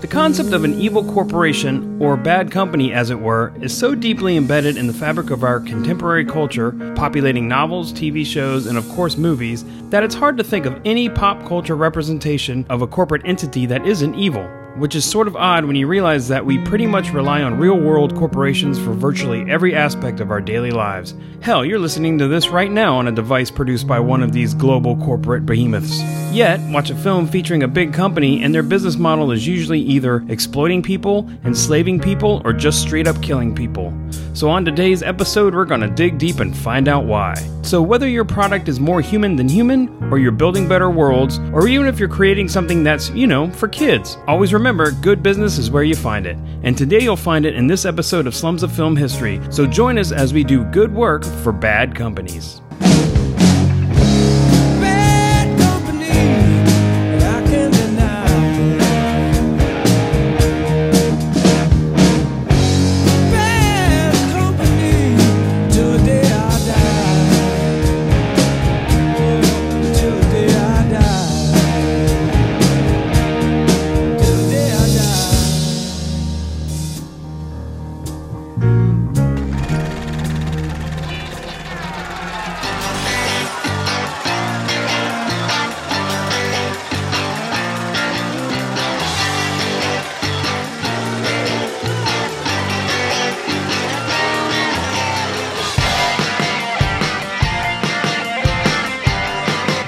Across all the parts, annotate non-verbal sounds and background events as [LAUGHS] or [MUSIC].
The concept of an evil corporation, or bad company as it were, is so deeply embedded in the fabric of our contemporary culture, populating novels, TV shows, and of course movies, that it's hard to think of any pop culture representation of a corporate entity that isn't evil. Which is sort of odd when you realize that we pretty much rely on real world corporations for virtually every aspect of our daily lives. Hell, you're listening to this right now on a device produced by one of these global corporate behemoths. Yet, watch a film featuring a big company and their business model is usually either exploiting people, enslaving people, or just straight up killing people. So, on today's episode, we're gonna dig deep and find out why. So, whether your product is more human than human, or you're building better worlds, or even if you're creating something that's, you know, for kids, always remember good business is where you find it. And today you'll find it in this episode of Slums of Film History. So, join us as we do good work for bad companies.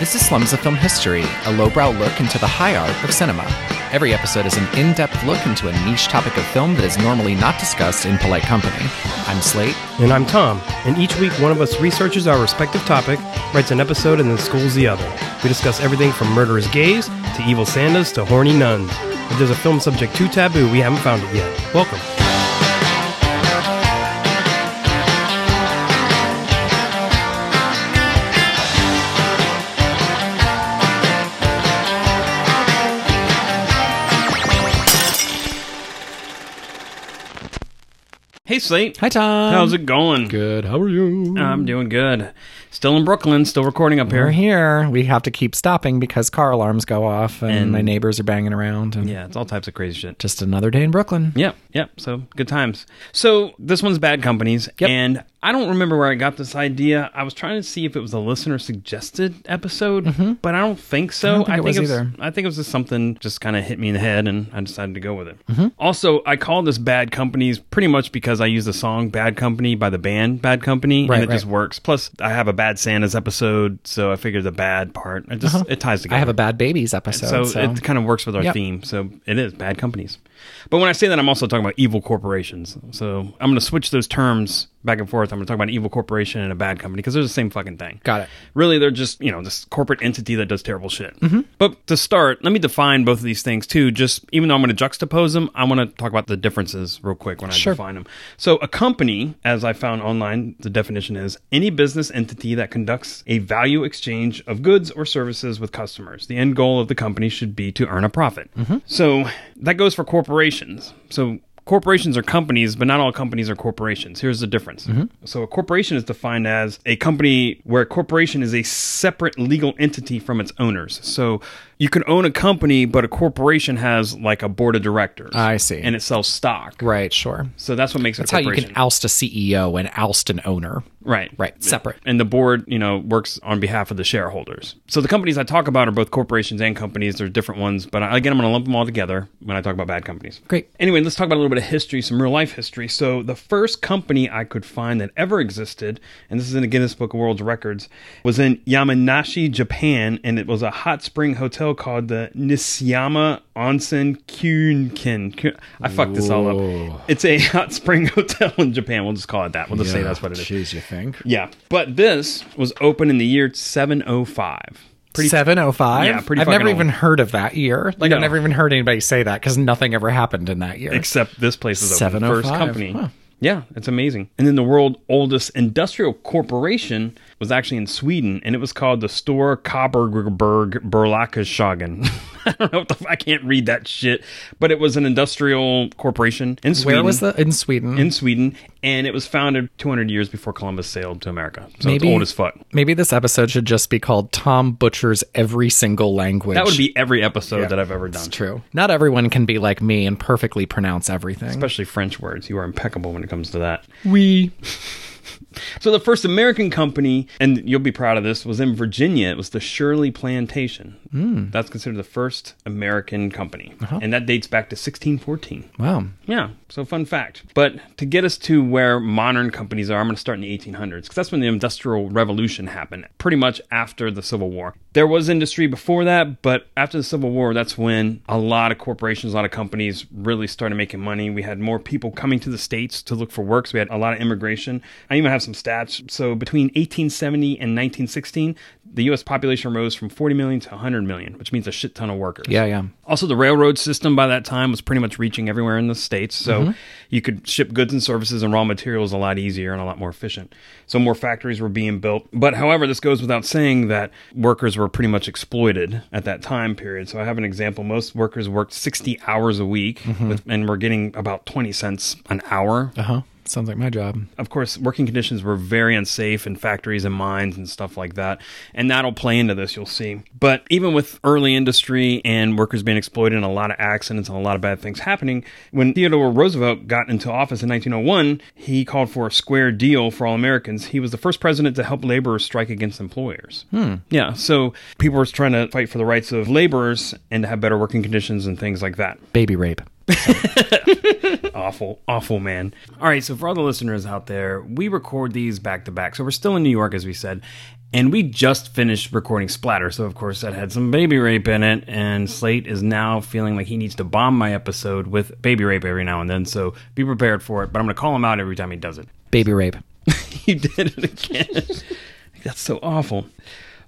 This is Slums of Film History, a lowbrow look into the high art of cinema. Every episode is an in depth look into a niche topic of film that is normally not discussed in polite company. I'm Slate. And I'm Tom, and each week one of us researches our respective topic, writes an episode, and then schools the other. We discuss everything from murderous gays to evil Santas to horny nuns. If there's a film subject too taboo, we haven't found it yet. Welcome. Hey, Slate. Hi, Tom. How's it going? Good. How are you? I'm doing good. Still in Brooklyn, still recording up We're here. here. We have to keep stopping because car alarms go off and, And- my neighbors are banging around. And Yeah, it's all types of crazy shit. Just another day in Brooklyn. Yep, yep. So good times. So this one's Bad Companies, Yep. and I don't remember where I got this idea. I was trying to see if it was a listener suggested episode, but I don't think so. Mm-hmm. I don't think it was was, either. I think it was just something just kind of hit me in the head, and I decided to go with it. Mm-hmm. Also, I call this Bad Companies pretty much because I use the song Bad Company by the band Bad Company, Right, and it just works. Plus, I have a Bad Santa's episode, so I figured the bad part it just it ties together. Uh-huh. I have a Bad Babies episode. So, So, it kind of works with our Yep. theme. So it is bad companies. But when I say that, I'm also talking about evil corporations. So I'm going to switch those terms back and forth. I'm going to talk about an evil corporation and a bad company because they're the same fucking thing. Got it. Really, they're just, you know, this corporate entity that does terrible shit. Mm-hmm. But to start, let me define both of these things too. Just even though I'm going to juxtapose them, I want to talk about the differences real quick when I Sure. define them. So a company, as I found online, the definition is any business entity that conducts a value exchange of goods or services with customers. The end goal of the company should be to earn a profit. So that goes for corporations. So corporations are companies, but not all companies are corporations. Here's the difference. Mm-hmm. So a corporation is defined as a company where a corporation is a separate legal entity from its owners. So you can own a company, but a corporation has like a board of directors. I see. And it sells stock. right, sure. So that's what makes That's it how a you can oust a CEO and oust an owner. Right. Right, separate. And the board, you know, works on behalf of the shareholders. So the companies I talk about are both corporations and companies. There's different ones, but again, I'm going to lump them all together when I talk about bad companies. Great. Anyway, let's talk about a little bit of history, some real life history. So the first company I could find that ever existed, and this is in the Guinness Book of World Records, was in Yamanashi, Japan, and it was a hot spring hotel called the Nishiyama Onsen Kyunkin. I fucked this all up. It's a [LAUGHS] hot spring hotel in Japan. We'll just call it that. We'll just say that's what it is. Jeez, you think? Yeah, but this was open in the year 705. Pretty 705? Yeah, pretty I've never fucking even heard of that year. Like, No. I've never even heard anybody say that because nothing ever happened in that year. except this place is open. the first oh company. Huh. Yeah, it's amazing. And then the world's oldest industrial corporation was actually in Sweden, and it was called the Stora Kopparberg Berlakershagen. [LAUGHS] I don't know. What the, I can't read that shit, but it was an industrial corporation in Sweden. Where was the in Sweden? in Sweden, and it was founded 200 years before Columbus sailed to America. So Maybe- it's old as fuck. Maybe this episode should just be called Tom Butchers Every Single Language. That would be every episode that I've ever done. It's true. Not everyone can be like me and perfectly pronounce everything. Especially French words. You are impeccable when it comes to that. we. [LAUGHS] So the first American company, and you'll be proud of this, was in Virginia. It was the Shirley Plantation. Mm. That's considered the first American company, and that dates back to 1614. Wow. Yeah, so fun fact. But to get us to where modern companies are, I'm going to start in the 1800s because that's when the Industrial Revolution happened, pretty much after the Civil War. There was industry before that, but after the Civil War, that's when a lot of corporations, a lot of companies really started making money. We had more people coming to the States to look for work, so we had a lot of immigration. I even have some stats. So between 1870 and 1916, the U.S. population rose from 40 million to 100 million, which means a shit ton of workers. Yeah, yeah. Also, the railroad system by that time was pretty much reaching everywhere in the states, so you could ship goods and services and raw materials a lot easier and a lot more efficient. So more factories were being built. But however, this goes without saying that workers were pretty much exploited at that time period. So I have an example: most workers worked 60 hours a week, with, and were getting about 20 cents an hour. Uh huh. Sounds like my job. Of course, working conditions were very unsafe in factories and mines and stuff like that. And that'll play into this, you'll see. But even with early industry and workers being exploited and a lot of accidents and a lot of bad things happening, when Theodore Roosevelt got into office in 1901, he called for a square deal for all Americans. He was the first president to help laborers strike against employers. Hmm. Yeah, so people were trying to fight for the rights of laborers and to have better working conditions and things like that Baby rape. [LAUGHS] awful, awful man. All right, so for all the listeners out there, we record these back to back. So we're still in New York, as we said, and we just finished recording Splatter. So of course that had some baby rape in it, and Slate is now feeling like he needs to bomb my episode with baby rape every now and then. So be prepared for it. But I'm going to call him out every time he does it. Baby rape. [LAUGHS] you did it again. [LAUGHS] That's so awful.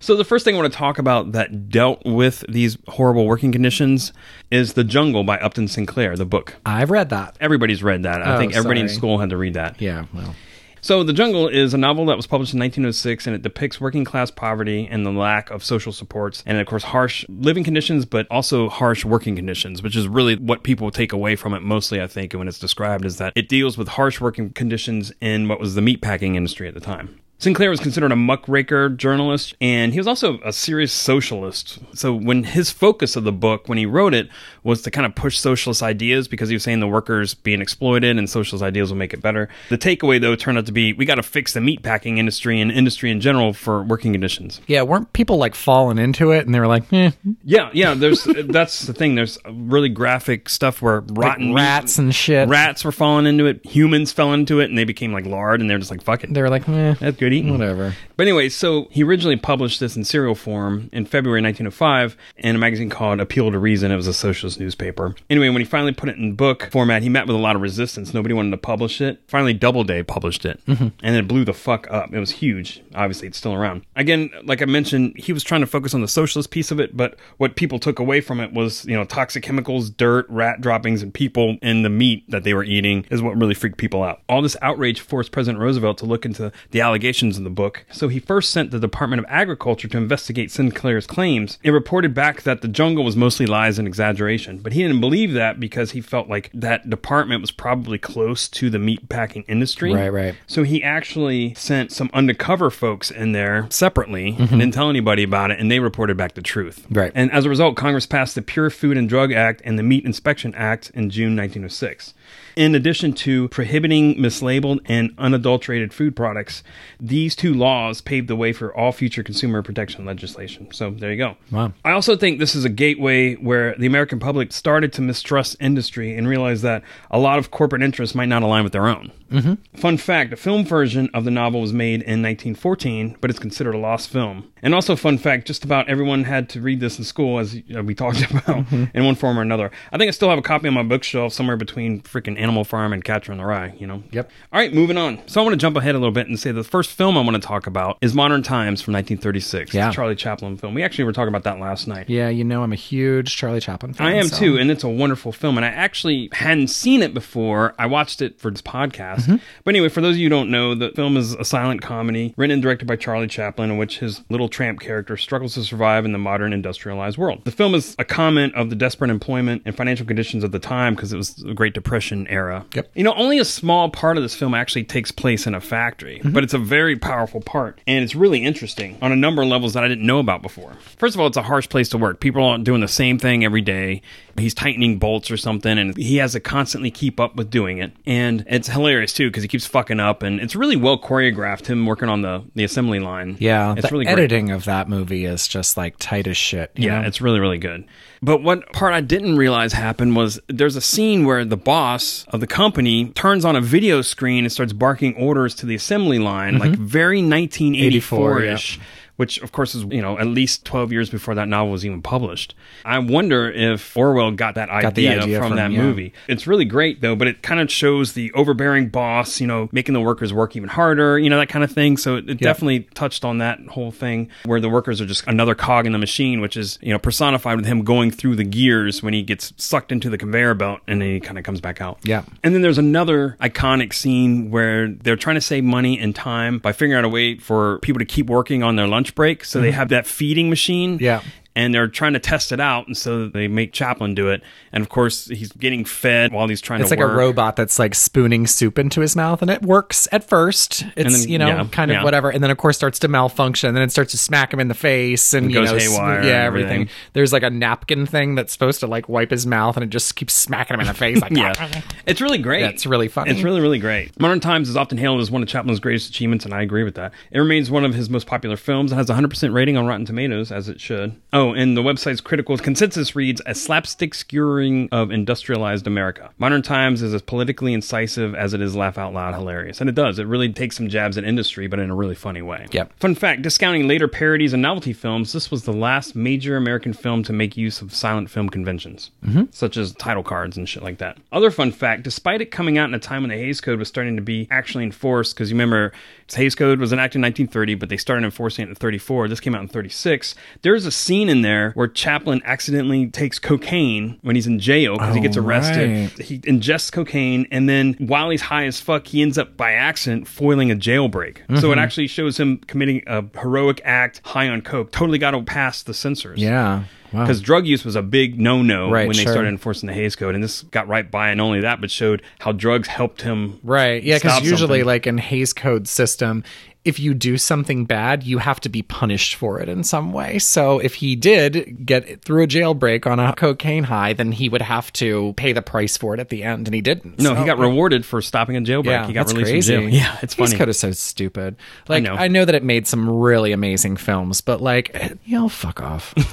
So the first thing I want to talk about that dealt with these horrible working conditions is The Jungle by Upton Sinclair, the book. I've read that. Everybody's read that. I Oh, think everybody in school had to read that. Yeah, well. So, The Jungle is a novel that was published in 1906 and it depicts working class poverty and the lack of social supports and, of course, harsh living conditions, but also harsh working conditions, which is really what people take away from it mostly, I think, when it's described is that it deals with harsh working conditions in what was the meatpacking industry at the time. Sinclair was considered a muckraker journalist, and he was also a serious socialist. So, when his focus of the book, when he wrote it, was to kind of push socialist ideas because he was saying the workers being exploited and socialist ideas will make it better. The takeaway, though, turned out to be we got to fix the meatpacking industry and industry in general for working conditions. Yeah, weren't people like falling into it and they were like, eh, Yeah, yeah. There's [LAUGHS] that's the thing. There's really graphic stuff where rotten meat- rats and shit. rats were falling into it. Humans fell into it, and they became like lard, and they're just like fuck it. They were like, eh, That's good eating. whatever. But anyway, so he originally published this in serial form in February 1905 in a magazine called Appeal to Reason. It was a socialist newspaper. Anyway, when he finally put it in book format, he met with a lot of resistance. Nobody wanted to publish it. Finally, Doubleday published it, mm-hmm. and it blew the fuck up. It was huge. Obviously, it's still around. Again, like I mentioned, he was trying to focus on the socialist piece of it, but what people took away from it was, you know, toxic chemicals, dirt, rat droppings, and people in the meat that they were eating is what really freaked people out. All this outrage forced President Roosevelt to look into the allegations in the book. So he first sent the Department of Agriculture to investigate Sinclair's claims. It reported back that the jungle was mostly lies and exaggeration, but he didn't believe that because he felt like that department was probably close to the meat packing industry. Right, right. So he actually sent some undercover folks in there separately and mm-hmm. didn't tell anybody about it, and they reported back the truth. Right. And as a result, Congress passed the Pure Food and Drug Act and the Meat Inspection Act in June 1906. In addition to prohibiting mislabeled and unadulterated food products, these two laws paved the way for all future consumer protection legislation. So there you go. Wow. I also think this is a gateway where the American public started to mistrust industry and realize that a lot of corporate interests might not align with their own. Mm-hmm. Fun fact a film version of the novel was made in 1914, but it's considered a lost film. And also, fun fact just about everyone had to read this in school, as uh, we talked [LAUGHS] about, in one form or another. I think I still have a copy on my bookshelf somewhere between freaking Animal Farm and Catcher in the Rye, you know? Yep. All right, moving on. So I want to jump ahead a little bit and say the first film I want to talk about is Modern Times from 1936. Yeah. Charlie Chaplin film. We actually were talking about that last night. Yeah, you know I'm a huge Charlie Chaplin fan. I am so- too, and it's a wonderful film. And I actually hadn't seen it before. I watched it for this podcast. Mm-hmm. But anyway, for those of you who don't know, the film is a silent comedy written and directed by Charlie Chaplin, in which his little tramp character struggles to survive in the modern industrialized world. The film is a comment of the desperate employment and financial conditions of the time because it was the Great Depression era. Yep. You know, only a small part of this film actually takes place in a factory, Mm-hmm. but it's a very powerful part. And it's really interesting on a number of levels that I didn't know about before. First of all, it's a harsh place to work. People aren't doing the same thing every day. He's tightening bolts or something, and he has to constantly keep up with doing it. And it's hilarious, too, because he keeps fucking up. And it's really well choreographed, him working on the, the assembly line. Yeah, It's the really great. editing of that movie is just like tight as shit. you Yeah, know? it's really, really good. But what part I didn't realize happened was there's a scene where the boss of the company turns on a video screen and starts barking orders to the assembly line, like mm-hmm. very 1984 ish. Which, of course, is you know at least twelve years before that novel was even published. I wonder if Orwell got that idea, Got the idea from, from- that yeah. movie. It's really great though, but it kind of shows the overbearing boss, you know, making the workers work even harder, you know, that kind of thing. So it, it definitely touched on that whole thing where the workers are just another cog in the machine, which is, you know, personified with him going through the gears when he gets sucked into the conveyor belt and then he kind of comes back out. Yeah. And then there's another iconic scene where they're trying to save money and time by figuring out a way for people to keep working on their lunch break. So they have that feeding machine. Mm-hmm. Yeah. And they're trying to test it out, and so they make Chaplin do it. And of course, he's getting fed while he's trying to. It's like work. a robot that's like spooning soup into his mouth, and it works at first. It's then- you know yeah, kind of yeah. whatever, and then of course starts to malfunction, and then it starts to smack him in the face, and, It you goes know, haywire yeah, everything. everything. There's like a napkin thing that's supposed to like wipe his mouth, and it just keeps smacking him in the face. Like, [LAUGHS] Yeah, ah, ah, ah. it's really great. Yeah, it's really funny. It's really, really great. Modern Times is often hailed as one of Chaplin's greatest achievements, and I agree with that. It remains one of his most popular films. It has a 100% rating on Rotten Tomatoes, as it should. Oh, and the website's critical consensus reads a slapstick skewering of industrialized America. Modern Times is as politically incisive as it is laugh out loud hilarious, and it does. It really takes some jabs at industry, but in a really funny way. Yep. Fun fact discounting later parodies and novelty films, this was the last major American film to make use of silent film conventions, mm-hmm. such as title cards and shit like that. Other fun fact despite it coming out in a time when the Hays Code was starting to be actually enforced, because you remember Hays Code was enacted in 1930, but they started enforcing it in 34. This came out in 36. There's a scene in there where Chaplin accidentally takes cocaine when he's in jail because he Oh, gets arrested right. he ingests cocaine and then while he's high as fuck he ends up by accident foiling a jailbreak so Mm-hmm. it actually shows him committing a heroic act high on coke totally got to pass the censors yeah, wow. because drug use was a big no-no Right, when they sure. started enforcing the Hays Code, and this got right by, and only that, but showed how drugs helped him. Right. Yeah, because usually, something. like in Hays Code system, if you do something bad, you have to be punished for it in some way. So if he did get through a jailbreak on a cocaine high, then he would have to pay the price for it at the end, and he didn't. No, So- he got rewarded for stopping a jailbreak. Yeah, he got that's released crazy. from jail. Yeah, it's funny. Code is so stupid. Like know. I know that it made some really amazing films, but like, eh, you know, fuck off. [LAUGHS]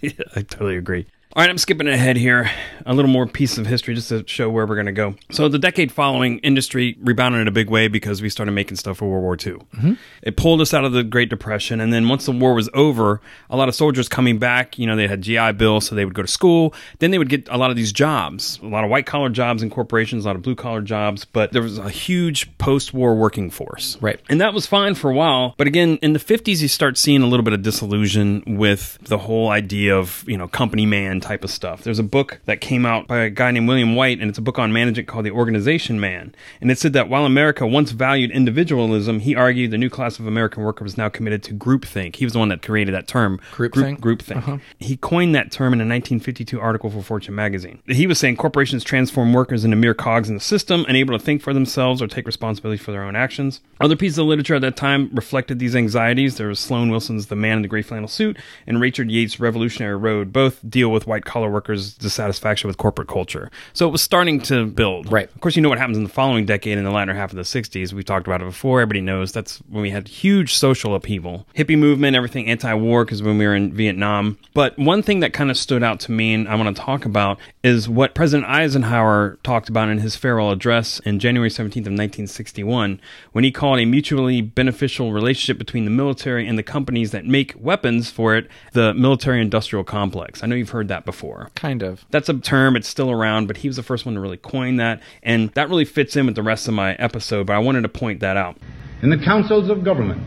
Yeah, I totally agree. All right, I'm skipping ahead here. A little more piece of history just to show where we're going to go. So, the decade following, industry rebounded in a big way because we started making stuff for World War II. Mm-hmm. It pulled us out of the Great Depression. And then once the war was over, a lot of soldiers coming back, you know, they had GI Bill, so they would go to school. Then they would get a lot of these jobs, a lot of white collar jobs in corporations, a lot of blue collar jobs. But there was a huge post war working force. Right. And that was fine for a while. But again, in the 50s, you start seeing a little bit of disillusion with the whole idea of, you know, company man type of stuff. There's a book that came out by a guy named William Whyte, and it's a book on management called The Organization Man. And it said that while America once valued individualism, he argued the new class of American worker was now committed to groupthink. He was the one that created that term. Groupthink? Group, groupthink. Uh-huh. He coined that term in a 1952 article for Fortune magazine. He was saying corporations transform workers into mere cogs in the system, unable to think for themselves or take responsibility for their own actions. Other pieces of literature at that time reflected these anxieties. There was Sloan Wilson's The Man in the Gray Flannel Suit and Richard Yates' Revolutionary Road. Both deal with white collar workers' dissatisfaction with corporate culture. So it was starting to build. Right. Of course, you know what happens in the following decade, in the latter half of the 60s. We talked about it before. Everybody knows that's when we had huge social upheaval. Hippie movement, everything anti war, because when we were in Vietnam. But one thing that kind of stood out to me and I want to talk about is what President Eisenhower talked about in his farewell address in January 17th of 1961, when he called a mutually beneficial relationship between the military and the companies that make weapons for it the military industrial complex. I know you've heard that before kind of. that's a term it's still around but he was the first one to really coin that and that really fits in with the rest of my episode but i wanted to point that out In the councils of government,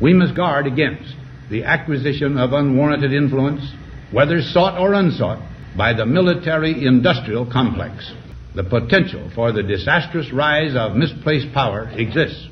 we must guard against the acquisition of unwarranted influence, whether sought or unsought, by the military industrial complex. The potential for the disastrous rise of misplaced power exists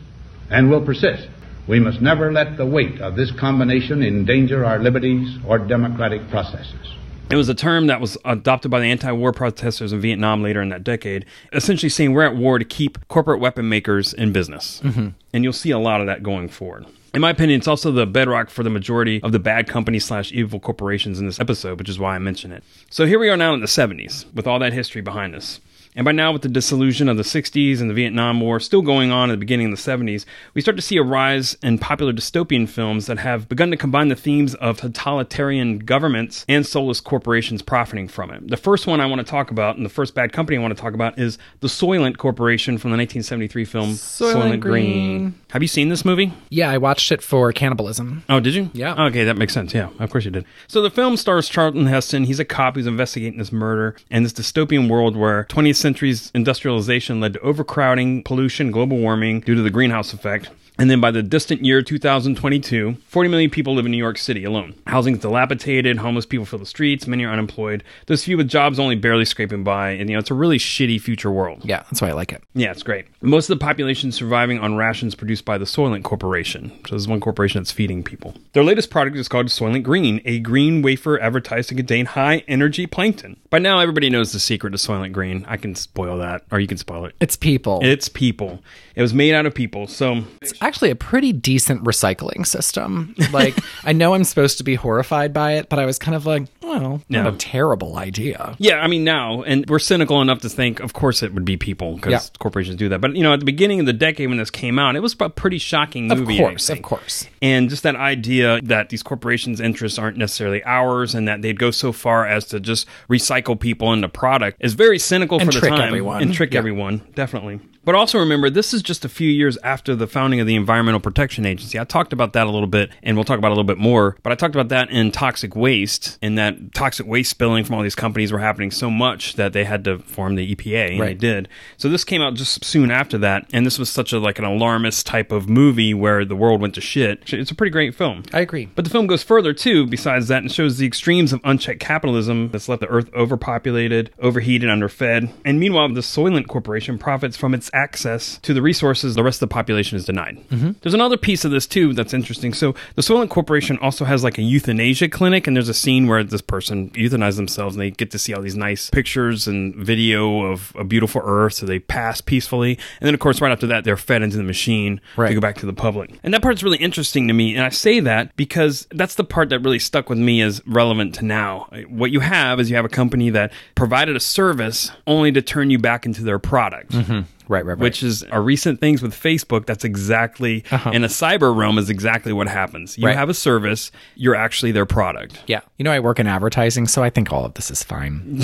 and will persist. We must never let the weight of this combination endanger our liberties or democratic processes. It was a term that was adopted by the anti war protesters in Vietnam later in that decade, essentially saying we're at war to keep corporate weapon makers in business. Mm-hmm. And you'll see a lot of that going forward. In my opinion, it's also the bedrock for the majority of the bad companies slash evil corporations in this episode, which is why I mention it. So here we are now in the 70s, with all that history behind us. And by now, with the dissolution of the 60s and the Vietnam War still going on at the beginning of the 70s, we start to see a rise in popular dystopian films that have begun to combine the themes of totalitarian governments and soulless corporations profiting from it. The first one I want to talk about, and the first bad company I want to talk about, is the Soylent Corporation from the 1973 film Soylent Green. Have you seen this movie? Yeah, I watched it for cannibalism. Oh, did you? Yeah. Okay, that makes sense. Yeah, of course you did. So the film stars Charlton Heston. He's a cop who's investigating this murder and this dystopian world where 20th century's industrialization led to overcrowding, pollution, global warming due to the greenhouse effect. And then by the distant year 2022, 40 million people live in New York City alone. Housing is dilapidated, homeless people fill the streets, many are unemployed. There's few with jobs only barely scraping by, and you know, it's a really shitty future world. Yeah, that's why I like it. Yeah, it's great. Most of the population surviving on rations produced by the Soylent Corporation. So this is one corporation that's feeding people. Their latest product is called Soylent Green, a green wafer advertised to contain high energy plankton. By now, everybody knows the secret to Soylent Green. I can spoil that, or you can spoil it. It's people. It's people. It was made out of people. So It's actually a pretty decent recycling system. Like, [LAUGHS] I know I'm supposed to be horrified by it, but I was kind of like, well, not Yeah. a terrible idea. Yeah, I mean now, and we're cynical enough to think, of course, it would be people because Yeah. corporations do that. But you know, at the beginning of the decade when this came out, it was a pretty shocking movie. I course, of course. And just that idea that these corporations' interests aren't necessarily ours, and that they'd go so far as to just recycle people into product is very cynical And for the trick time everyone. and trick Yeah. everyone, definitely. But also remember, this is just a few years after the founding of the Environmental Protection Agency. I talked about that a little bit, and we'll talk about it a little bit more. But I talked about that in toxic waste, and that toxic waste spilling from all these companies were happening so much that they had to form the EPA, and they did. So this came out just soon after that, and this was such a like an alarmist type of movie where the world went to shit. It's a pretty great film. I agree. But the film goes further too, besides that, and shows the extremes of unchecked capitalism that's left the earth overpopulated, overheated, underfed. And meanwhile, the Soylent Corporation profits from its access to the resources the rest of the population is denied. Mm-hmm. There's another piece of this too that's interesting. So the Soylent Corporation also has like a euthanasia clinic, and there's a scene where this person euthanizes themselves and they get to see all these nice pictures and video of a beautiful earth, so they pass peacefully. And then, of course, right after that, they're fed into the machine Right. to go back to the public. And that part's really interesting to me. And I say that because that's the part that really stuck with me as relevant to now. What you have is you have a company that provided a service only to turn you back into their product. Mm-hmm. Right, right, right. Which is a recent things with Facebook. That's exactly uh-huh. in a cyber realm is exactly what happens. You Right. have a service, you're actually their product. yeah. You know, I work in advertising, so I think all of this is fine.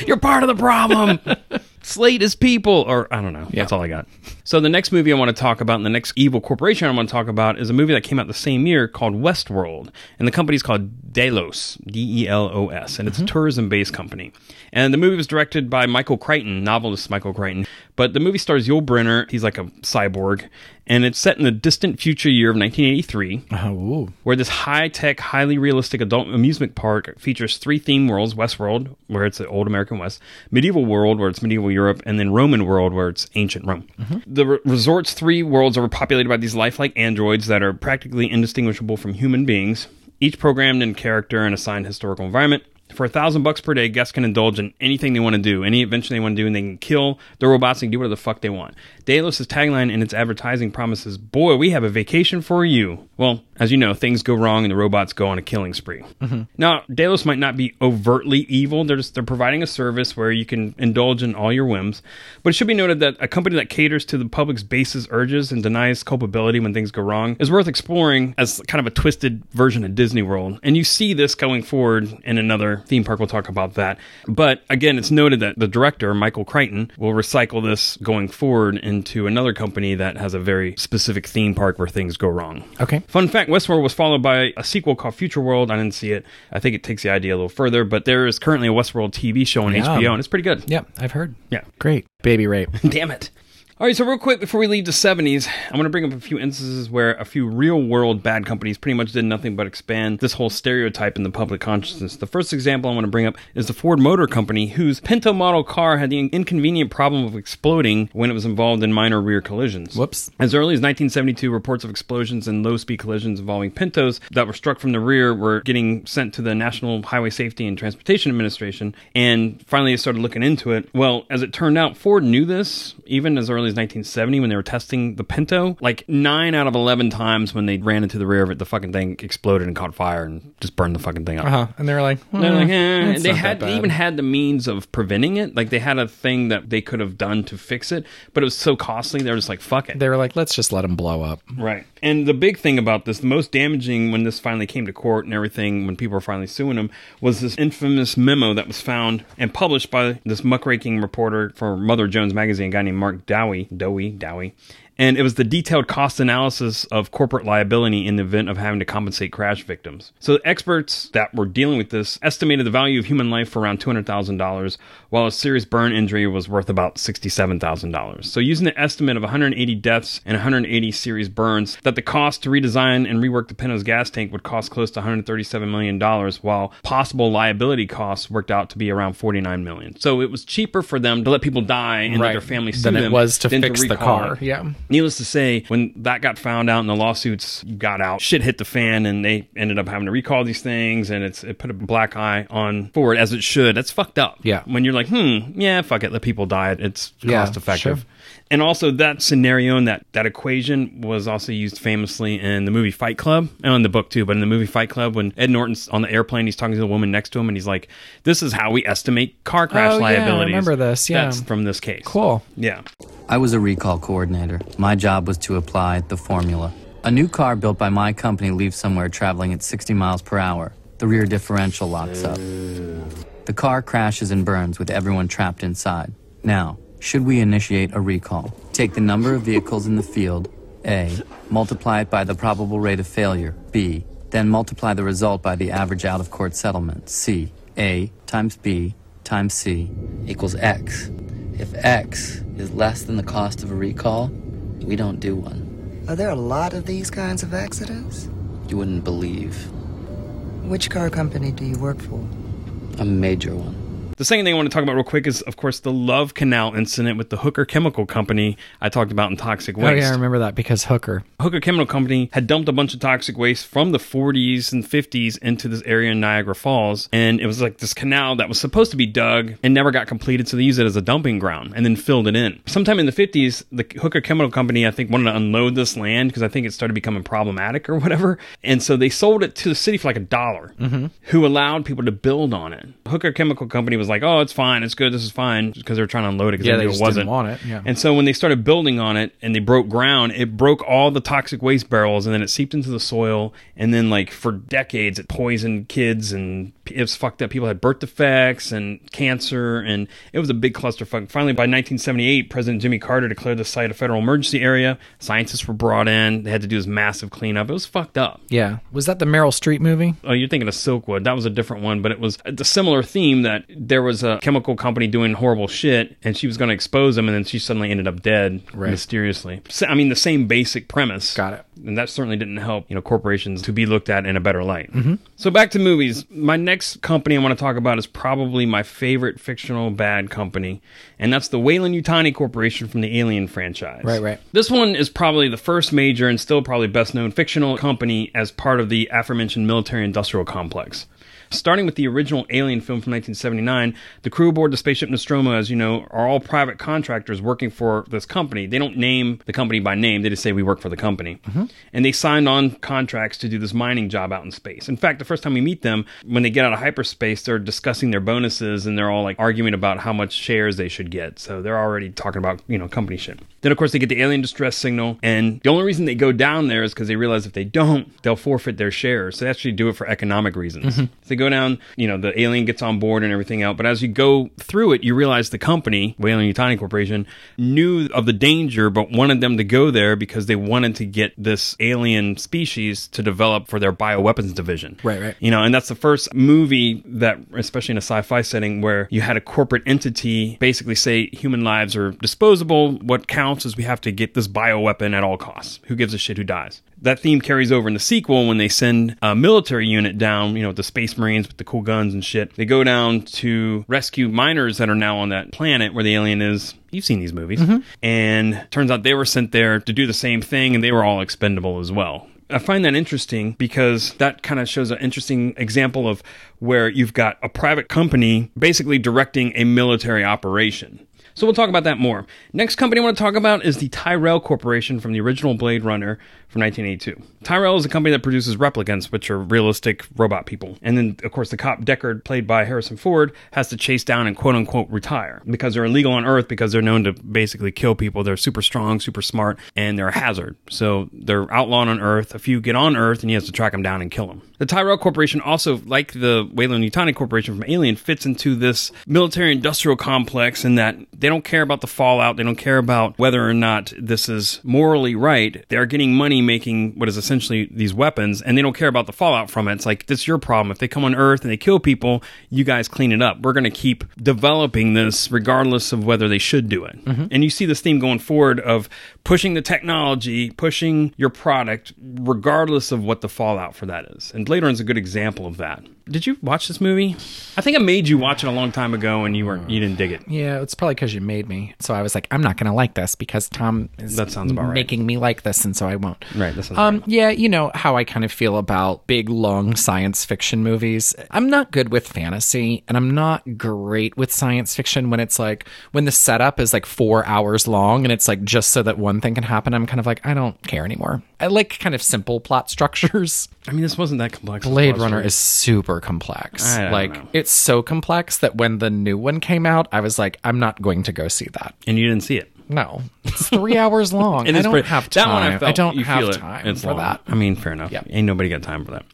[LAUGHS] You're part of the problem. [LAUGHS] Slate is people, or I don't know. Yeah. That's all I got. So the next movie I want to talk about, and the next evil corporation I want to talk about, is a movie that came out the same year called Westworld, and the company's called Delos, D E L O S, and it's a mm-hmm. tourism-based company. And the movie was directed by Michael Crichton, novelist Michael Crichton. But the movie stars Yul Brynner. He's like a cyborg, and it's set in the distant future year of 1983 uh-huh, Oh, where this high tech, highly realistic adult amusement park features three theme worlds Westworld, where it's the old American West, Medieval World, where it's medieval Europe, and then Roman World, where it's ancient Rome. Mm-hmm. The re- resort's three worlds are populated by these lifelike androids that are practically indistinguishable from human beings, each programmed in character and assigned historical environment. For a thousand bucks per day, guests can indulge in anything they want to do, any adventure they want to do, and they can kill the robots and do whatever the fuck they want. Delos' tagline and its advertising promises, "Boy, we have a vacation for you." Well, as you know, things go wrong and the robots go on a killing spree. Mm-hmm. Now, Delos might not be overtly evil; they're just they're providing a service where you can indulge in all your whims. But it should be noted that a company that caters to the public's basis urges and denies culpability when things go wrong is worth exploring as kind of a twisted version of Disney World. And you see this going forward in another theme park. We'll talk about that. But again, it's noted that the director, Michael Crichton, will recycle this going forward into another company that has a very specific theme park where things go wrong. okay. Fun fact Westworld was followed by a sequel called Future World. I didn't see it. I think it takes the idea a little further, but there is currently a Westworld TV show on Yeah. HBO, and it's pretty good. Yeah, I've heard. Yeah. Great. Baby rape. [LAUGHS] Damn it. All right, so real quick before we leave the 70s, I'm going to bring up a few instances where a few real world bad companies pretty much did nothing but expand this whole stereotype in the public consciousness. The first example I want to bring up is the Ford Motor Company, whose Pinto model car had the inconvenient problem of exploding when it was involved in minor rear collisions. Whoops. As early as 1972, reports of explosions and low speed collisions involving Pintos that were struck from the rear were getting sent to the National Highway Safety and Transportation Administration. And finally, they started looking into it. Well, as it turned out, Ford knew this even as early as 1970 when they were testing the Pinto. Like nine out of 11 times when they ran into the rear of it, the fucking thing exploded and caught fire and just burned the fucking thing up. Uh huh. And they were like, They're like, eh. it's they had they even had the means of preventing it. Like they had a thing that they could have done to fix it, but it was so costly. They were just like, fuck it. they were like, let's just let them blow up. Right. And the big thing about this, the most damaging when this finally came to court and everything, when people were finally suing him, was this infamous memo that was found and published by this muckraking reporter for Mother Jones magazine, a guy named Mark Dowie. Dowie, Dowie. And it was the detailed cost analysis of corporate liability in the event of having to compensate crash victims. So the experts that were dealing with this estimated the value of human life for around $200,000, while a serious burn injury was worth about $67,000. So using the estimate of 180 deaths and 180 serious burns, that the cost to redesign and rework the Pinto's gas tank would cost close to $137 million, while possible liability costs worked out to be around 49 million. So it was cheaper for them to let people die and let their families sue Than it was to fix the car. it. Yeah. Needless to say, when that got found out and the lawsuits got out, shit hit the fan, and they ended up having to recall these things, and it's it put a black eye on Ford as it should. That's fucked up. Yeah. When you're like, hmm, yeah, fuck it, let people die. It's Yeah, cost effective. sure. And also that scenario and that that equation was also used famously in the movie Fight Club and in the book too. But in the movie Fight Club, when Ed Norton's on the airplane, he's talking to the woman next to him, and he's like, "This is how we estimate car oh, crash Oh, yeah, I remember this, yeah. That's from this case. Cool. Yeah. I was a recall coordinator. My job was to apply the formula. A new car built by my company leaves somewhere traveling at 60 miles per hour. The rear differential locks up. The car crashes and burns with everyone trapped inside. Now, should we initiate a recall? Take the number of vehicles in the field, A, multiply it by the probable rate of failure, B, then multiply the result by the average out of court settlement, C, A times B times C equals X. If X is less than the cost of a recall, we don't do one. Are there a lot of these kinds of accidents? You wouldn't believe. Which car company do you work for? A major one. The second thing I want to talk about real quick is, of course, the Love Canal incident with the Hooker Chemical Company I talked about in Toxic Waste. Oh yeah, I remember that because Hooker. Hooker Chemical Company had dumped a bunch of toxic waste from the 40s and 50s into this area in Niagara Falls. And it was like this canal that was supposed to be dug and never got completed. So they used it as a dumping ground and then filled it in. Sometime in the 50s, the Hooker Chemical Company, I think, wanted to unload this land because I think it started becoming problematic or whatever. And so they sold it to the city for like a dollar, mm-hmm. who allowed people to build on it. Hooker Chemical Company was like, oh, it's fine. It's good. This is fine because they were trying to unload it because Yeah, they they just it wasn't. didn't want it, yeah. And so when they started building on it and they broke ground, it broke all the toxic waste barrels and then it seeped into the soil. And then, like, for decades, it poisoned kids and it was fucked up. People had birth defects and cancer, and it was a big clusterfuck. Finally, by 1978, President Jimmy Carter declared the site a federal emergency area. Scientists were brought in. They had to do this massive cleanup. It was fucked up. Yeah. Was that the Meryl Streep movie? Oh, you're thinking of Silkwood. That was a different one, but it was a similar theme that there was a chemical company doing horrible shit and she was going to expose them and then she suddenly ended up dead Right. mysteriously. I mean, the same basic premise. Got it. And that certainly didn't help, you know, corporations to be looked at in a better light. Mm-hmm. So back to movies. My next company I want to talk about is probably my favorite fictional bad company, and that's the Weyland Yutani Corporation from the Alien franchise. Right, right. This one is probably the first major and still probably best known fictional company as part of the aforementioned military industrial complex. Starting with the original Alien film from 1979, the crew aboard the spaceship Nostromo, as you know, are all private contractors working for this company. They don't name the company by name, they just say we work for the company. Mm-hmm. And they signed on contracts to do this mining job out in space. In fact, the first time we meet them, when they get out of hyperspace, they're discussing their bonuses and they're all like arguing about how much shares they should get. So they're already talking about, you know, company shit. Then, of course, they get the alien distress signal. And the only reason they go down there is because they realize if they don't, they'll forfeit their shares. So they actually do it for economic reasons. Mm-hmm. So they go down, you know, the alien gets on board and everything else. But as you go through it, you realize the company, Weyland Yutani Corporation, knew of the danger, but wanted them to go there because they wanted to get this alien species to develop for their bioweapons division. Right, right. You know, and that's the first movie that, especially in a sci fi setting, where you had a corporate entity basically say human lives are disposable. What counts ounces. We have to get this bioweapon at all costs. Who gives a shit who dies? That theme carries over in the sequel when they send a military unit down, you know, the Space Marines with the cool guns and shit. They go down to rescue miners that are now on that planet where the alien is. You've seen these movies. Mm-hmm. And turns out they were sent there to do the same thing and they were all expendable as well. I find that interesting because that kind of shows an interesting example of where you've got a private company basically directing a military operation. So we'll talk about that more. Next company I want to talk about is the Tyrell Corporation from the original Blade Runner from 1982. Tyrell is a company that produces replicants, which are realistic robot people. And then, of course, the cop Deckard, played by Harrison Ford, has to chase down and quote unquote retire because they're illegal on Earth because they're known to basically kill people. They're super strong, super smart, and they're a hazard. So they're outlawed on Earth. A few get on Earth, and he has to track them down and kill them. The Tyrell Corporation also, like the Weyland Yutani Corporation from Alien, fits into this military industrial complex in that they don't care about the fallout. They don't care about whether or not this is morally right. They are getting money making what is essentially these weapons, and they don't care about the fallout from it. It's like, this is your problem. If they come on Earth and they kill people, you guys clean it up. We're going to keep developing this regardless of whether they should do it. Mm-hmm. And you see this theme going forward of pushing the technology, pushing your product, regardless of what the fallout for that is. And Blade Runner is a good example of that. Did you watch this movie? I think I made you watch it a long time ago, and you weren't, you didn't dig it. Yeah, it's probably because you made me. So I was like, I'm not going to like this because Tom is That sounds about right. making me like this, and so I won't. Right, sounds Um, right. yeah, you know how I kind of feel about big, long science fiction movies. I'm not good with fantasy, and I'm not great with science fiction when it's like when the setup is like four hours long, and it's like just so that one thing can happen. I'm kind of like, I don't care anymore. I like kind of simple plot structures. [LAUGHS] I mean, this wasn't that complex. Blade Runner is super complex. Like know. it's so complex that when the new one came out, I was like, I'm not going to go see that. and you didn't see it. No, it's three hours long. [LAUGHS] It I is don't pretty- have time. That one I, felt, don't you have feel it. time It's for long. that. I mean, fair enough. Yeah. Ain't nobody got time for that.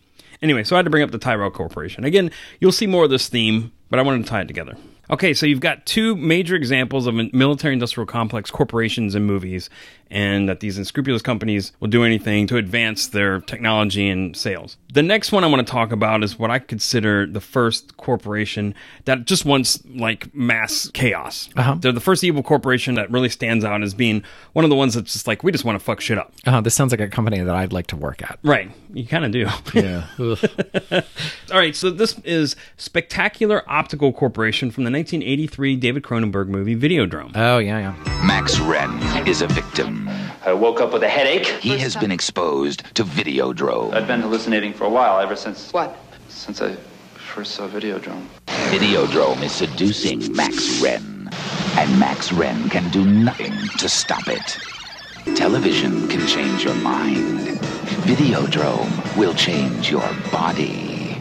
Anyway, so I had to bring up the Tyrell Corporation. Again, you'll see more of this theme, but I wanted to tie it together. Okay, so you've got two major examples of military industrial complex corporations in movies, and that these unscrupulous companies will do anything to advance their technology and sales. The next one I want to talk about is what I consider the first corporation that just wants like mass chaos. Uh-huh. They're the first evil corporation that really stands out as being one of the ones that's just like, we just want to fuck shit up. Oh, this sounds like a company that I'd like to work at. Right. You kind of do. Yeah. [LAUGHS] All right. So this is Spectacular Optical Corporation from the 1983 David Cronenberg movie Videodrome. oh yeah, yeah. Max Renn is a victim. I woke up with a headache. He has been exposed to Videodrome. I've been hallucinating for a while, ever since. What? Since I first saw Videodrome. Videodrome is seducing Max Renn, and Max Renn can do nothing to stop it. Television can change your mind. Videodrome will change your body.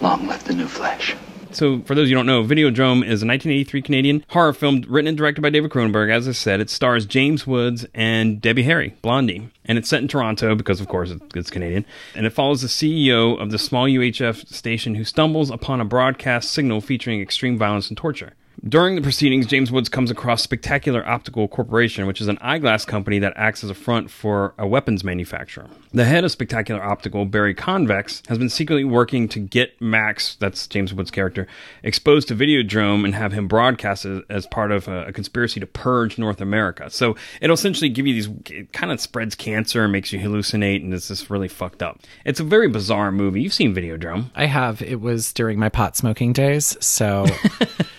Long live the new flesh. So, for those you don't know, Videodrome is a 1983 Canadian horror film written and directed by David Cronenberg. As I said, it stars James Woods and Debbie Harry, Blondie. And it's set in Toronto because, of course, it's Canadian. And it follows the CEO of the small UHF station who stumbles upon a broadcast signal featuring extreme violence and torture. During the proceedings, James Woods comes across Spectacular Optical Corporation, which is an eyeglass company that acts as a front for a weapons manufacturer. The head of Spectacular Optical, Barry Convex, has been secretly working to get Max, that's James Woods' character, exposed to Videodrome and have him broadcast as, as part of a, a conspiracy to purge North America. So it'll essentially give you these, it kind of spreads cancer, and makes you hallucinate, and it's just really fucked up. It's a very bizarre movie. You've seen Videodrome. I have. It was during my pot smoking days, so [LAUGHS]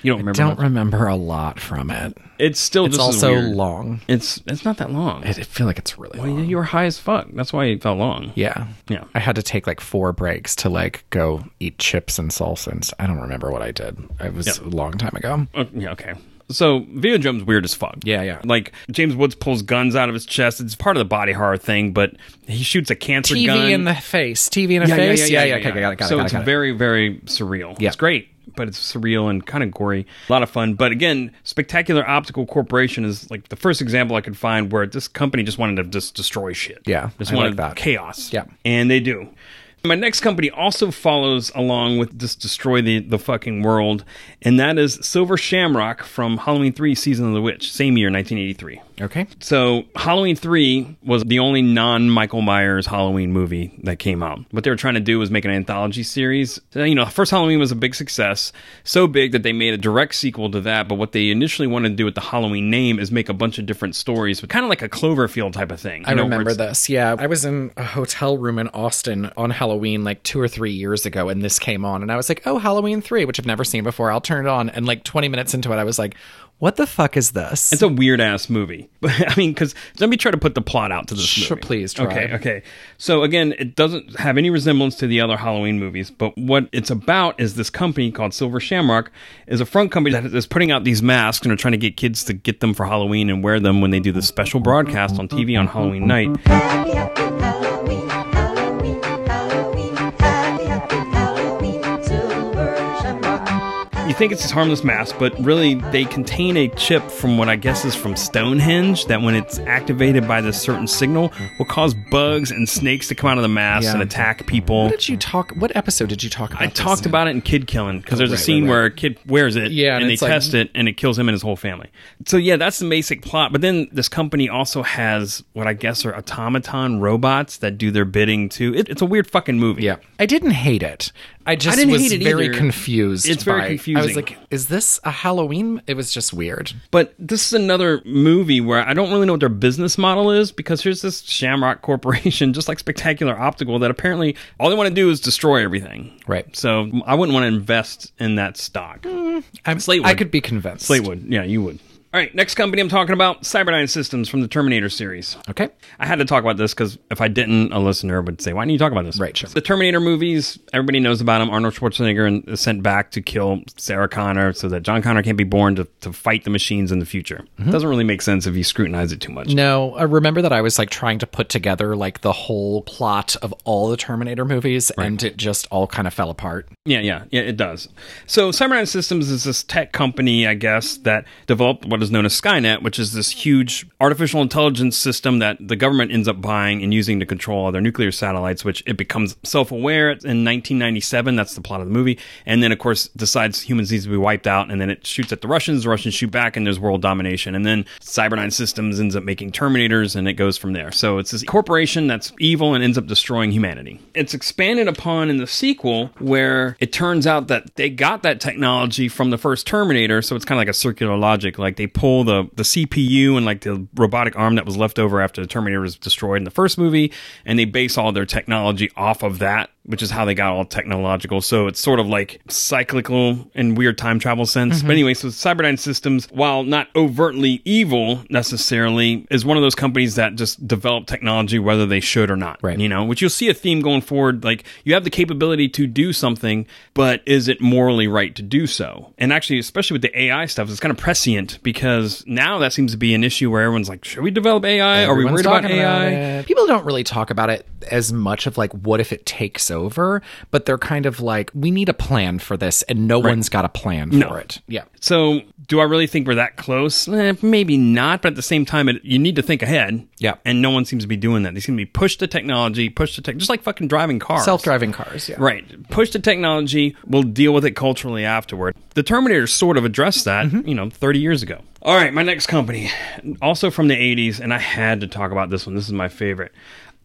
You don't remember don't much? remember a lot from it. It's still It's just as also weird. long. It's it's not that long. I feel like it's really Well, long. you were high as fuck. That's why it felt long. Yeah. Yeah. I had to take like four breaks to like go eat chips and salsa. And I don't remember what I did. It was Yeah. a long time ago. Uh, yeah, okay. So Videodrome's weird as fuck. Yeah, yeah. Like James Woods pulls guns out of his chest. It's part of the body horror thing, but he shoots a cancer TV gun. in the face. TV in the face. Yeah, yeah, okay, got it, got it, so got it, it's got it. very, very surreal. Yeah. It's great, but it's surreal and kind of gory. A lot of fun. But again, Spectacular Optical Corporation is like the first example I could find where this company just wanted to just destroy shit. Yeah, just I like wanted that. chaos. Yeah. and they do. My next company also follows along with just destroy the, the fucking world, and that is Silver Shamrock from Halloween 3 Season of the Witch, same year, 1983. Okay. So Halloween 3 was the only non-Michael Myers Halloween movie that came out. What they were trying to do was make an anthology series. You know, first Halloween was a big success. So big that they made a direct sequel to that, but what they initially wanted to do with the Halloween name is make a bunch of different stories, but kind of like a Cloverfield type of thing. I know, remember this. Yeah, I was in a hotel room in Austin on Halloween like two or three years ago, and this came on, and I was like, "Oh, Halloween three, which I've never seen before." I'll turn it on, and like twenty minutes into it, I was like, "What the fuck is this?" It's a weird ass movie. [LAUGHS] I mean, because let me try to put the plot out to this Sure, movie. please try. Okay, okay. So again, it doesn't have any resemblance to the other Halloween movies, but what it's about is this company called Silver Shamrock is a front company that is putting out these masks and are trying to get kids to get them for Halloween and wear them when they do the special broadcast on TV on Halloween night. You think it's this harmless mask, but really they contain a chip from what I guess is from Stonehenge that when it's activated by this certain signal will cause bugs and snakes to come out of the mask Yeah. and attack people. What did you talk? What episode did you talk about? I talked in? about it in Kid Killing because there's a right, scene right, right. where a kid wears it Yeah, and, and they like- test it and it kills him and his whole family. So yeah, that's the basic plot. But then this company also has what I guess are automaton robots that do their bidding too. It, it's a weird fucking movie. Yeah, I didn't hate it. I just I didn't was hate it very either. confused. It's very by- I was like, "Is this a Halloween?" It was just weird. But this is another movie where I don't really know what their business model is because here's this Shamrock Corporation, just like Spectacular Optical, that apparently all they want to do is destroy everything. Right. So I wouldn't want to invest in that stock. I'm, Slate I could be convinced. Slate would. Yeah, you would. All right, next company I'm talking about, Cyberdyne Systems from the Terminator series. Okay. I had to talk about this because if I didn't, a listener would say, "Why didn't you talk about this?" Right, sure. The Terminator movies, everybody knows about them. Arnold Schwarzenegger is sent back to kill Sarah Connor so that John Connor can't be born to, to fight the machines in the future. Mm-hmm. Doesn't really make sense if you scrutinize it too much. No, I remember that I was like trying to put together like the whole plot of all the Terminator movies, and it just all kind of fell apart. Yeah, yeah, yeah, it does. So Cyberdyne Systems is this tech company, I guess, that developed what is known as Skynet, which is this huge artificial intelligence system that the government ends up buying and using to control all their nuclear satellites, which it becomes self-aware in 1997. That's the plot of the movie. And then, of course, decides humans needs to be wiped out, and then it shoots at the Russians, the Russians shoot back, and there's world domination. And then Cyberdyne Systems ends up making Terminators, and it goes from there. So it's this corporation that's evil and ends up destroying humanity. It's expanded upon in the sequel where it turns out that they got that technology from the first Terminator, so it's kind of like a circular logic. Like they pull the, the CPU and like the robotic arm that was left over after the Terminator was destroyed in the first movie, and they base all their technology off of that which is how they got all technological. So it's sort of like cyclical and weird time travel sense. Mm-hmm. But anyway, so Cyberdyne Systems, while not overtly evil necessarily, is one of those companies that just develop technology whether they should or not. Right. You know, which you'll see a theme going forward. Like you have the capability to do something, but is it morally right to do so? And actually, especially with the AI stuff, it's kind of prescient because now that seems to be an issue where everyone's like, should we develop AI? Are we worried about AI? it. People don't really talk about it as much of like what if it takes over, but they're kind of like we need a plan for this, and no one's got a plan for it. Yeah. So, do I really think we're that close? Eh, maybe not, but at the same time, it, you need to think ahead. Yeah. And no one seems to be doing that. They seem to be push the technology, push the tech, just like fucking driving cars. Self-driving cars. Yeah. Right. Push the technology. We'll deal with it culturally afterward. The Terminator sort of addressed that, Mm-hmm. you know, 30 years ago. All right, my next company, also from the 80s, and I had to talk about this one. This is my favorite.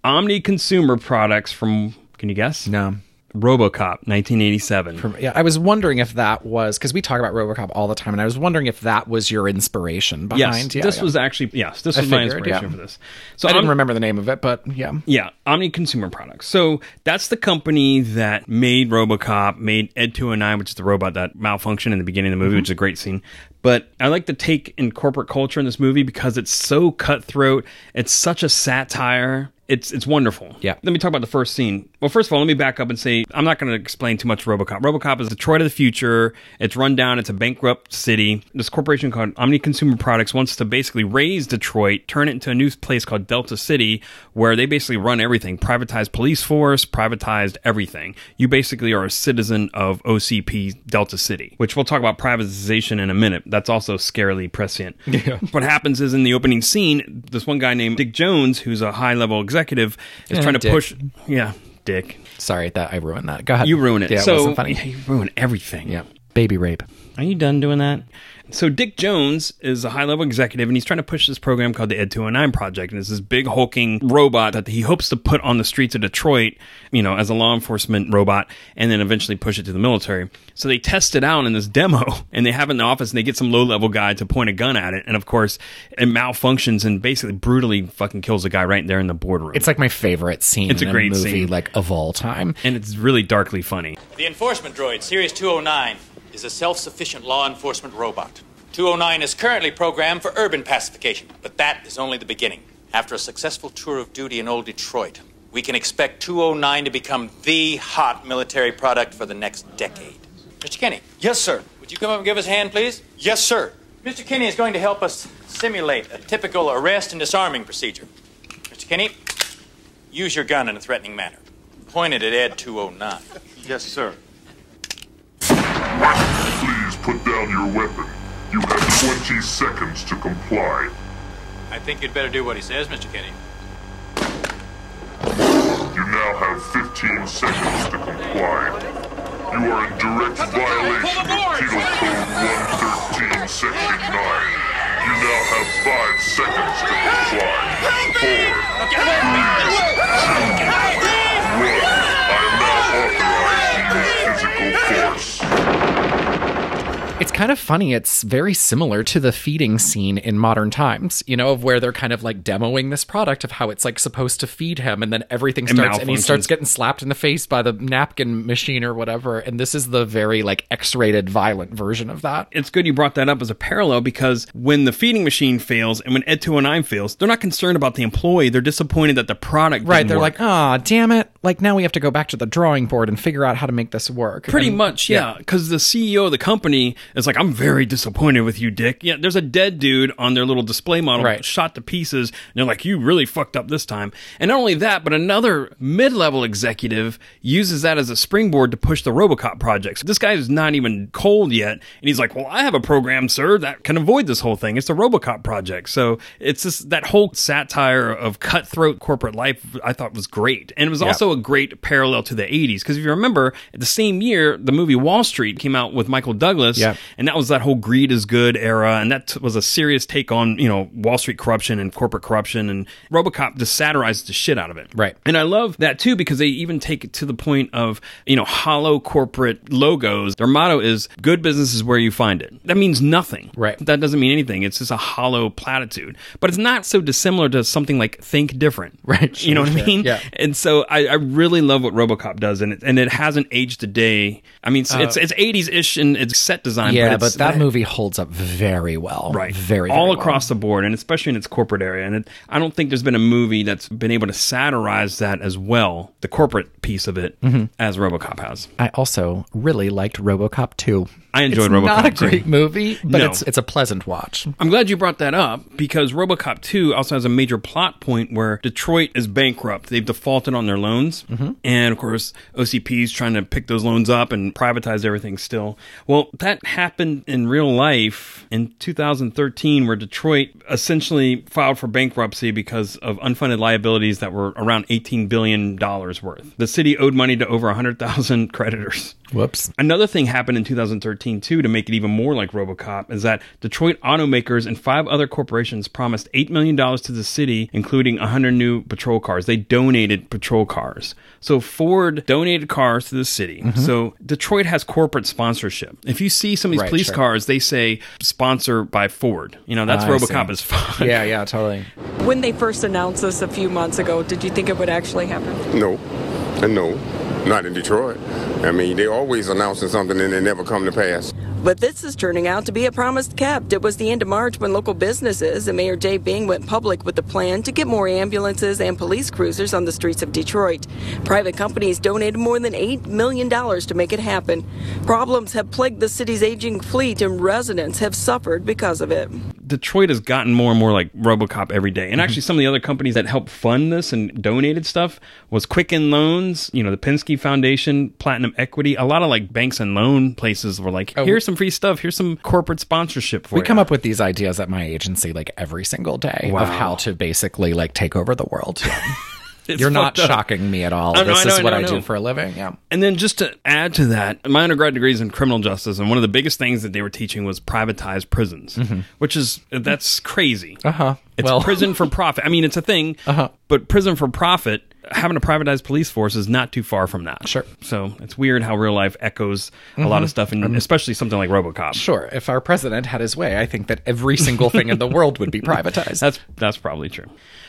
Omni Consumer Products from, can you guess? No. Robocop, 1987. Yeah, I was wondering if that was because we talk about RoboCop all the time, and I was wondering if that was your inspiration behind. Yes, yeah, this yeah. was actually yes, this I was my inspiration yeah. for this. So I didn't Om- remember the name of it, but yeah. Yeah, Omni Consumer Products. So that's the company that made RoboCop, made Ed 209, which is the robot that malfunctioned in the beginning of the movie, Mm-hmm. which is a great scene. But I like the take in corporate culture in this movie because it's so cutthroat. It's such a satire. It's it's wonderful. Yeah. Let me talk about the first scene. Well, first of all, let me back up and say I'm not going to explain too much RoboCop. RoboCop is Detroit of the future. It's run down. It's a bankrupt city. This corporation called Omni Consumer Products wants to basically raze Detroit, turn it into a new place called Delta City, where they basically run everything. Privatized police force, privatized everything. You basically are a citizen of OCP Delta City, which we'll talk about privatization in a minute. That's also scarily prescient. [LAUGHS] Yeah. What happens is in the opening scene, this one guy named Dick Jones, who's a high level executive, is Yeah, trying to Dick. push. Yeah, Dick. Sorry that I ruined that. Go ahead. You ruin it. Yeah, so it wasn't funny. yeah, [LAUGHS] you ruin everything. Yeah. Baby rape. Are you done doing that? So Dick Jones is a high-level executive, and he's trying to push this program called the Ed 209 Project, and it's this big hulking robot that he hopes to put on the streets of Detroit, you know, as a law enforcement robot, and then eventually push it to the military. So they test it out in this demo, [LAUGHS] and they have it in the office, and they get some low-level guy to point a gun at it, and of course, it malfunctions and basically brutally fucking kills the guy right there in the boardroom. It's like my favorite scene It's a in great a movie scene. like of all time. and it's really darkly funny. The enforcement droid, Series 209, is a self sufficient law enforcement robot. 209 is currently programmed for urban pacification, but that is only the beginning. After a successful tour of duty in Old Detroit, we can expect 209 to become the hot military product for the next decade. Mr. Kinney. Yes, sir. Would you come up and give us a hand, please? Yes, sir. Mr. Kinney is going to help us simulate a typical arrest and disarming procedure. Mr. Kinney, use your gun in a threatening manner. Point it at Ed 209. Yes, sir. Please put down your weapon. You have 20 seconds to comply. I think you'd better do what he says, Mr. Kinney. You now have 15 seconds to comply. You are in direct violation of Penal Code 113, Section 9. You now have 5 seconds to comply. Four, three, two, one. Kind of funny. It's very similar to the feeding scene in modern times, you know, of where they're kind of like demoing this product of how it's like supposed to feed him, and then everything starts, and he starts getting slapped in the face by the napkin machine or whatever. And this is the very like X-rated, violent version of that. it's good you brought that up as a parallel because when the feeding machine fails and when Ed 209 fails, they're not concerned about the employee. They're disappointed that the product Right? They're work. like, ah, damn it! Like now we have to go back to the drawing board and figure out how to make this work. Pretty And- much, yeah. Because the CEO of the company is like, I'm very disappointed with you, Dick. Yeah, there's a dead dude on their little display model Right. shot to pieces. And they're like, you really fucked up this time. And not only that, but another mid level executive uses that as a springboard to push the Robocop project. So this guy is not even cold yet. And he's like, well, I have a program, sir, that can avoid this whole thing. It's the Robocop project. So it's just that whole satire of cutthroat corporate life I thought was great. And it was Yeah. also a great parallel to the 80s. Because if you remember, the same year, the movie Wall Street came out with Michael Douglas. Yeah. And that was that whole greed is good era. And that t- was a serious take on, you know, Wall Street corruption and corporate corruption. And Robocop just satirized the shit out of it. Right. And I love that too because they even take it to the point of, you know, hollow corporate logos. Their motto is good business is where you find it. That means nothing. Right. That doesn't mean anything. It's just a hollow platitude. But it's not so dissimilar to something like think different. [LAUGHS] Right, you know sure, what I mean? Yeah. And so I, I really love what RoboCop does, and it and it hasn't aged a day. I mean, it's it's, it's 80s ish in its set design. Uh, Yeah, but, that movie holds up very well. Right. Very, well. all very well. across the board, and especially in its corporate area. And it, I don't think there's been a movie that's been able to satirize that as well, the corporate piece of it, Mm-hmm. as RoboCop has. I also really liked RoboCop 2. I enjoyed it's RoboCop Not a 2. great movie, but No. it's it's a pleasant watch. I'm glad you brought that up because RoboCop 2 also has a major plot point where Detroit is bankrupt. They've defaulted on their loans. Mm-hmm. And of course, OCP is trying to pick those loans up and privatize everything still. Well, that happened in real life in 2013 where Detroit essentially filed for bankruptcy because of unfunded liabilities that were around $18 billion worth. The city owed money to over 100,000 [LAUGHS] creditors. Whoops. Another thing happened in 2013 too to make it even more like RoboCop is that Detroit automakers and five other corporations promised $8 million to the city, including 100 new patrol cars. They donated patrol cars. So Ford donated cars to the city. Mm-hmm. So Detroit has corporate sponsorship. If you see some of these Right, police sure. cars, they say sponsor by Ford. You know, that's ah, I RoboCop is fun. Yeah, yeah, totally. When they first announced this a few months ago, did you think it would actually happen? No, and no, not in Detroit. I mean, they're always announcing something and they never come to pass. But this is turning out to be a promise kept. It was the end of March when local businesses and Mayor Dave Bing went public with the plan to get more ambulances and police cruisers on the streets of Detroit. Private companies donated more than $8 million to make it happen. Problems have plagued the city's aging fleet, and residents have suffered because of it. Detroit has gotten more and more like RoboCop every day. And mhm. actually, some of the other companies that helped fund this and donated stuff was Quicken Loans, you know, the Penske Foundation, Platinum Equity. A lot of like banks and loan places were like, oh, here's some free stuff. Here's some corporate sponsorship for We you. come up with these ideas at my agency like every single day Wow. of how to basically like take over the world. [LAUGHS] It's You're not up. shocking me at all. Know, this know, is I what know, I, I do for a living. Yeah. And then just to add to that, my undergrad degree is in criminal justice, and one of the biggest things that they were teaching was privatized prisons, which is that's crazy. Uh huh. It's Well- prison for [LAUGHS] profit. I mean, it's a thing, Uh-huh. but prison for profit. Having a privatized police force is not too far from that. Sure. So it's weird how real life echoes a lot of Mhm. stuff, and Um, especially something like RoboCop. Sure. If our president had his way, I think that every single thing in the [LAUGHS] world would be privatized. That's that's probably true.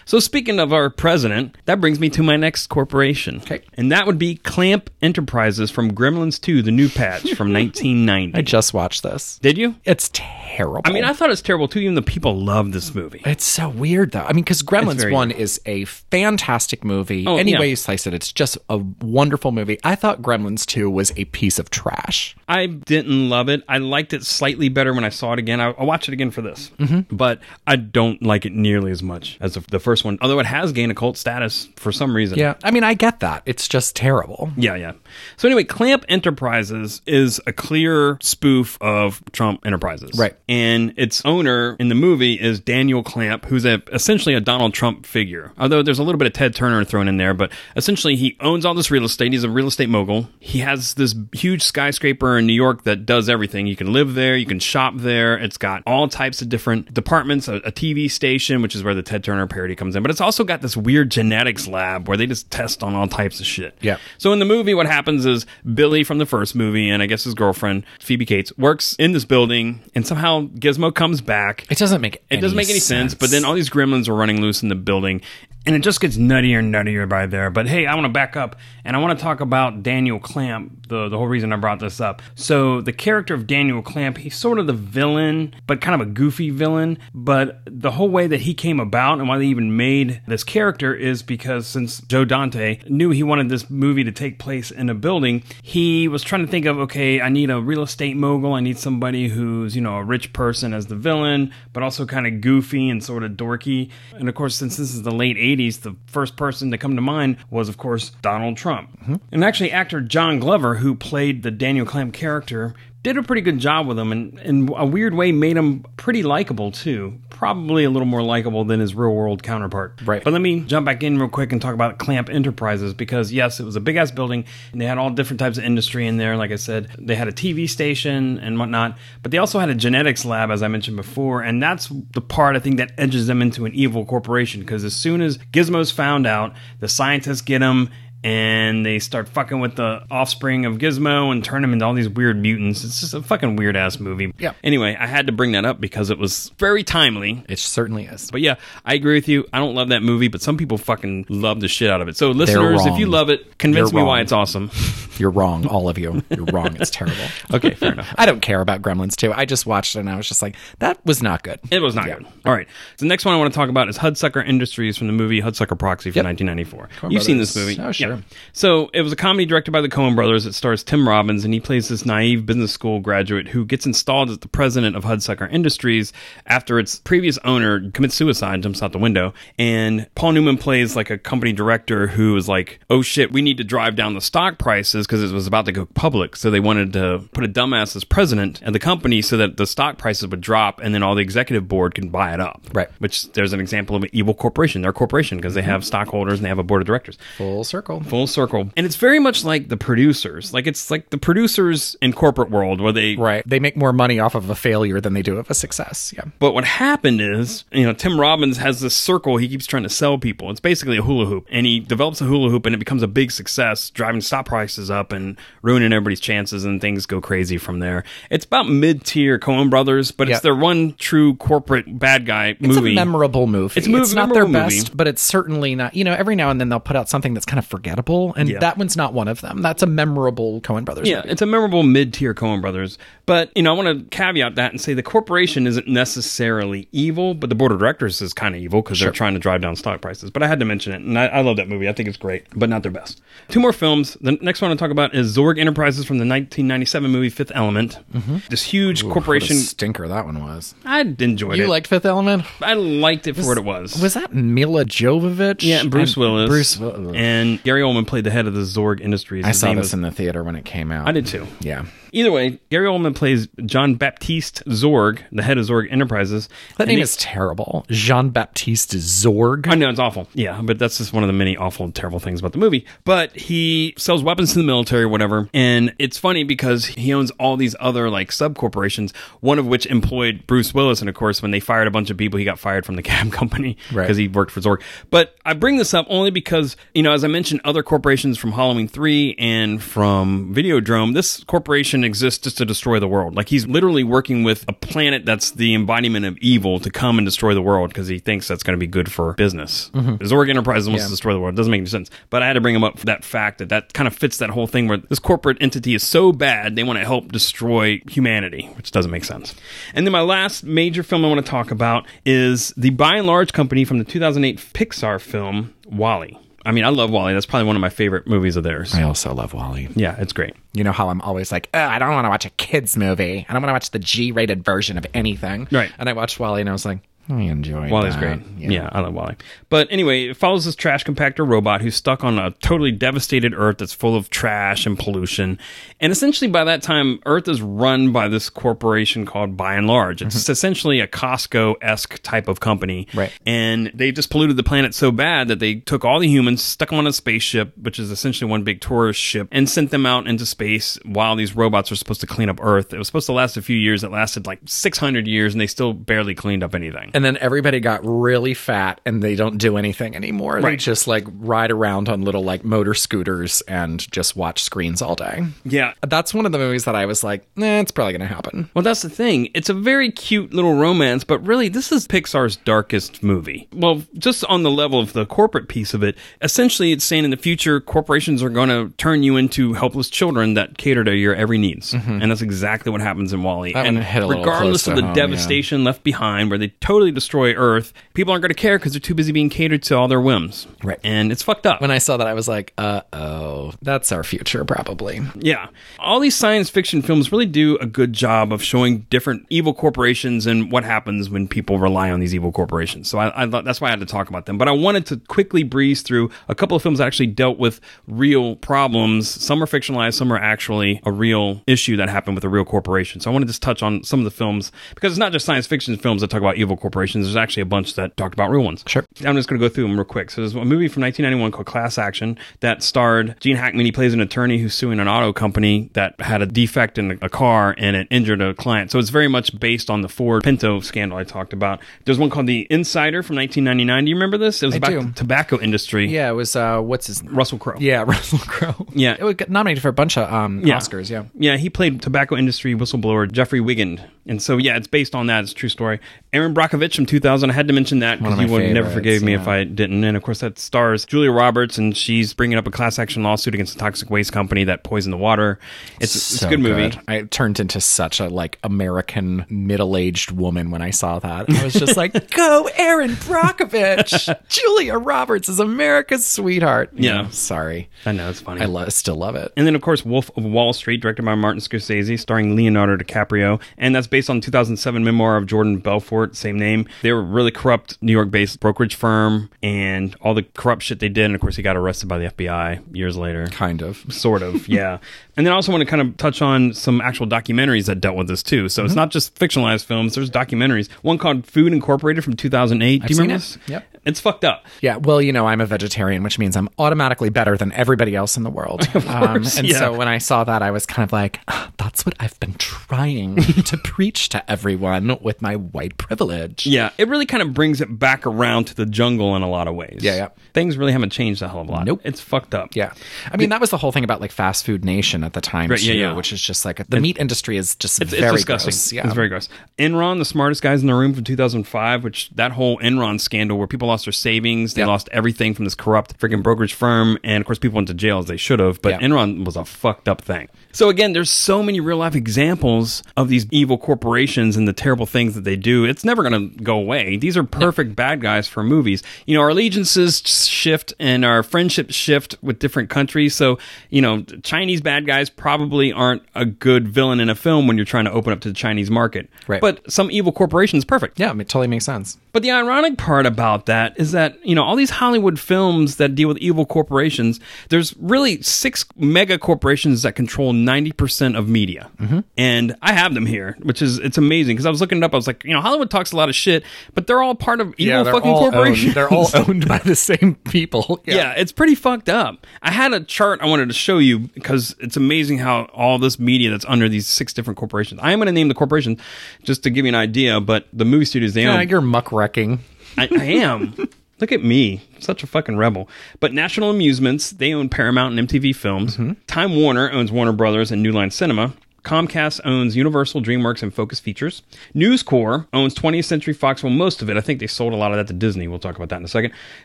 So speaking of our president, that brings me to my next corporation. Okay. And that would be Clamp Enterprises from Gremlins 2, the New Batch from [LAUGHS] 1990. I just watched this. Did you? It's terrible. I mean, I thought it was terrible too, even though people love this movie. It's so weird though. I mean, because Gremlins very One is a fantastic movie. Oh, Any yeah. way you slice it, it's just a wonderful movie. I thought Gremlins Two was a piece of trash. I didn't love it. I liked it slightly better when I saw it again. I, I'll watch it again for this. Mm-hmm. But I don't like it nearly as much as the, the first one, although it has gained a cult status for some reason. Yeah, I mean, I get that. It's just terrible. Yeah, yeah. So anyway, Clamp Enterprises is a clear spoof of Trump Enterprises. Right. And its owner in the movie is Daniel Clamp, who's a, essentially a Donald Trump figure. Although there's a little bit of Ted Turner thrown in there, but essentially he owns all this real estate. He's a real estate mogul. He has this huge skyscraper in New York that does everything. You can live there, you can shop there. It's got all types of different departments, a, a TV station, which is where the Ted Turner parody comes in, but it's also got this weird genetics lab where they just test on all types of shit. Yeah. So in the movie, what happens is Billy from the first movie and I guess his girlfriend Phoebe Cates works in this building, and somehow Gizmo comes back. It doesn't make It doesn't any make any sense. sense. But then all these gremlins are running loose in the building, and it just gets nuttier and nuttier by there. But hey, I want to back up and I want to talk about Daniel Clamp. The the whole reason I brought this up. So the character of Daniel Clamp, he's sort of the villain, but kind of a goofy villain. But the whole way that he came about and why they even made this character is because since Joe Dante knew he wanted this movie to take place in a building, he was trying to think of okay, I need a real estate mogul. I need somebody who's you know a rich person as the villain, but also kind of goofy and sort of dorky. And of course, since this is the late '80s, the first person to come to mind was of course Donald Trump. And actually, actor John Glover, who played the Daniel Clamp character, did a pretty good job with him and in a weird way made him pretty likable too. Probably a little more likable than his real world counterpart. Right. But let me jump back in real quick and talk about Clamp Enterprises because yes, it was a big ass building and they had all different types of industry in there. Like I said, they had a TV station and whatnot, but they also had a genetics lab, as I mentioned before, and that's the part I think that edges them into an evil corporation because as soon as Gizmo's found out, the scientists get him and they start fucking with the offspring of Gizmo and turn him into all these weird mutants. It's just a fucking weird ass movie. Yeah. Anyway, I had to bring that up because it was very timely. It certainly is. But yeah, I agree with you. I don't love that movie, but some people fucking love the shit out of it. So listeners, if you love it, convince You're me why it's awesome. [LAUGHS] You're wrong, all of you. You're wrong. It's terrible. [LAUGHS] Okay, fair enough. I don't care about Gremlins 2. I just watched it and I was just like, that was not good. It was not good. All right. So the next one I want to talk about is Hudsucker Industries from the movie Hudsucker Proxy from 1994. You've seen this movie. Oh, sure. So it was a comedy directed by the Coen brothers. It stars Tim Robbins, and he plays this naive business school graduate who gets installed as the president of Hudsucker Industries after its previous owner commits suicide, jumps out the window. And Paul Newman plays like a company director who is like, oh shit, we need to drive down the stock prices because it was about to go public. So they wanted to put a dumbass as president of the company so that the stock prices would drop and then all the executive board can buy it up. Right. Which there's an example of an evil corporation. They're a corporation because they have stockholders and they have a board of directors. Full circle. Full circle. And it's very much like the producers. Like it's like the producers in corporate world where they Right. They make more money off of a failure than they do of a success. Yeah. But what happened is, you know, Tim Robbins has this circle he keeps trying to sell people. It's basically a hula hoop. And he develops a hula hoop and it becomes a big success, driving stock prices up and ruining everybody's chances and things go crazy from there. It's about mid-tier Coen Brothers, but Yeah. it's their one true corporate bad guy It's movie. a memorable movie. It's a movie- not their best, movie. but it's certainly not. You know, every now and then they'll put out something that's kind of forgettable, and Yeah. that one's not one of them. That's a memorable Coen Brothers. Yeah, movie. it's a memorable mid-tier Coen Brothers. But you know, I want to caveat that and say the corporation isn't necessarily evil, but the board of directors is kind of evil because they're trying to drive down stock prices. But I had to mention it, and I, I love that movie. I think it's great, but not their best. Two more films. The next one I want to talk about is Zorg Enterprises from the 1997 movie Fifth Element. Mm-hmm. This huge Ooh, corporation. what a stinker that one was. I enjoyed You it. You liked Fifth Element? I liked it for what it was. Was that Milla Jovovich? yeah, and Bruce Willis. Bruce Willis. and Gary Oldman played the head of the Zorg Industries. I His saw name this was- in the theater when it came out. I did too. Yeah. Either way, Gary Oldman plays John Baptiste Zorg, the head of Zorg Enterprises. That name he- is terrible. Jean Baptiste Zorg. I know it's awful. Yeah, but that's just one of the many awful, terrible things about the movie. But he sells weapons to the military or whatever. And it's funny because he owns all these other like sub corporations, one of which employed Bruce Willis. And of course, when they fired a bunch of people, he got fired from the [LAUGHS] cab company because Right. he worked for Zorg. But I bring this up only because, you know, as I mentioned, other corporations from Halloween 3 and from Videodrome, this corporation exists just to destroy the world. Like he's literally working with a planet that's the embodiment of evil to come and destroy the world because he thinks that's going to be good for business. Mhm. Zorg Enterprises wants Yeah. to destroy the world. It doesn't make any sense. But I had to bring him up for that fact that that kind of fits that whole thing where this corporate entity is so bad they want to help destroy humanity, which doesn't make sense. And then my last major film I want to talk about is the Buy n Large company from the 2008 Pixar film WALL-E. I mean, I love WALL-E. That's probably one of my favorite movies of theirs. I also love WALL-E. Yeah, it's great. You know how I'm always like, "Ugh, I don't want to watch a kids movie. I don't want to watch the G-rated version of anything. Right. And I watched WALL-E, and I was like, I enjoyed. WALL-E's that. great. Yeah. I love WALL-E. But anyway, it follows this trash compactor robot who's stuck on a totally devastated Earth that's full of trash and pollution. And essentially, by that time, Earth is run by this corporation called Buy n Large. It's mm-hmm. essentially a Costco esque type of company. Right. And they just polluted the planet so bad that they took all the humans, stuck them on a spaceship, which is essentially one big tourist ship, and sent them out into space while these robots were supposed to clean up Earth. It was supposed to last a few years. It lasted like 600 years, and they still barely cleaned up anything. And then everybody got really fat and they don't do anything anymore. They just like ride around on little like motor scooters and just watch screens all day. Yeah. That's one of the movies that I was like, nah, it's probably going to happen. Well, that's the thing. It's a very cute little romance, but really, this is Pixar's darkest movie. Well, just on the level of the corporate piece of it, essentially, it's saying in the future, corporations are going to turn you into helpless children that cater to your every needs. Mm-hmm. And that's exactly what happens in WALL-E. That and one hit a regardless of the home, yeah. devastation left behind, where they totally destroy Earth, people aren't going to care because they're too busy being catered to all their whims. Right. And it's fucked up. When I saw that, I was like, uh oh, that's our future, probably. Yeah. All these science fiction films really do a good job of showing different evil corporations and what happens when people rely on these evil corporations. So I, I thought that's why I had to talk about them. But I wanted to quickly breeze through a couple of films that actually dealt with real problems. Some are fictionalized, some are actually a real issue that happened with a real corporation. So I want to just touch on some of the films because it's not just science fiction films that talk about evil corporations. There's actually a bunch that talked about real ones. Sure. I'm just going to go through them real quick. So there's a movie from 1991 called Class Action that starred Gene Hackman. He plays an attorney who's suing an auto company that had a defect in a car and it injured a client. So it's very much based on the Ford Pinto scandal I talked about. There's one called The Insider from 1999. Do you remember this? It was I about do. the tobacco industry. Yeah, it was, uh, what's his Russell Crowe. Yeah, [LAUGHS] Russell Crowe. Yeah. It was nominated for a bunch of um, Yeah. Oscars, yeah. Yeah, he played tobacco industry whistleblower Jeffrey Wigand. And so, yeah, it's based on that. It's a true story. Erin Brockovich from 2000. I had to mention that because you would never forgave me if. I didn't. And of course, that stars Julia Roberts, and she's bringing up a class action lawsuit against a toxic waste company that poisoned the water. It's, it's a So good movie. I turned into such a like American middle-aged woman when I saw that. I was just like, [LAUGHS] "Go, Erin Brockovich! [LAUGHS] Julia Roberts is America's sweetheart." You Yeah. sorry, I know, it's funny. I lo- still love it. And then, of course, Wolf of Wall Street, directed by Martin Scorsese, starring Leonardo DiCaprio. And that's based on the 2007 memoir of Jordan Belfort, same name. They were a really corrupt New York based brokerage firm and all the corrupt shit they did. And of course, he got arrested by the FBI years later. Kind of. Sort of, [LAUGHS] yeah. and then I also want to kind of touch on some actual documentaries that dealt with this too. So it's Mm-hmm. not just fictionalized films, there's documentaries. One called Food Incorporated from 2008. I've Do you remember it. this? Yep. It's fucked up. Yeah, well, you know, I'm a vegetarian, which means I'm automatically better than everybody else in the world. [LAUGHS] um, course, and yeah. so when I saw that, I was kind of like, "Ah, that's what I've been trying [LAUGHS] to preach to everyone with my white privilege. Yeah, it really kind of brings it back around to the jungle in a lot of ways. Yeah, yeah. Things really haven't changed a hell of a lot. Nope. It's fucked up. Yeah. I mean, that was the whole thing about like fast food nation at the time, Right, yeah, too, yeah. which is just like the meat industry is just It's, it's very disgusting. gross. Yeah. It's very gross. Enron, the smartest guys in the room from 2005, which that whole Enron scandal where people lost their savings, they Yeah. lost everything from this corrupt freaking brokerage firm, and of course people went to jail as they should have. But Yeah. Enron was a fucked up thing. So again, there's so many real life examples of these evil corporations and the terrible things that they do. It's never going to go away. These are perfect bad guys for movies. You know, our allegiances shift and our friendships shift with different countries. So, you know, Chinese bad guys probably aren't a good villain in a film when you're trying to open up to the Chinese market. Right. But some evil corporation is perfect. yeah, it totally makes sense. But the ironic part about that that is that, you know, all these Hollywood films that deal with evil corporations, there's really six mega corporations that control 90% of media. Mm-hmm. And I have them here, which is, it's amazing because I was looking it up. I was like, you know, Hollywood talks a lot of shit, but they're all part of evil they're fucking corporations. Owned, they're all [LAUGHS] owned by the same people. [LAUGHS] Yeah. it's pretty fucked up. I had a chart I wanted to show you because it's amazing how all this media that's under these six different corporations. I am going to name the corporations just to give you an idea, but the movie studios they Yeah, own. you're muckraking. I, I am. [LAUGHS] Look at me, such a fucking rebel. But National Amusements, they own Paramount and MTV Films. Mm-hmm. Time Warner owns Warner Brothers and New Line Cinema. Comcast owns Universal, DreamWorks, and Focus Features. News Corp owns 20th Century Fox. Well, most of it. I think they sold a lot of that to Disney. We'll talk about that in a second.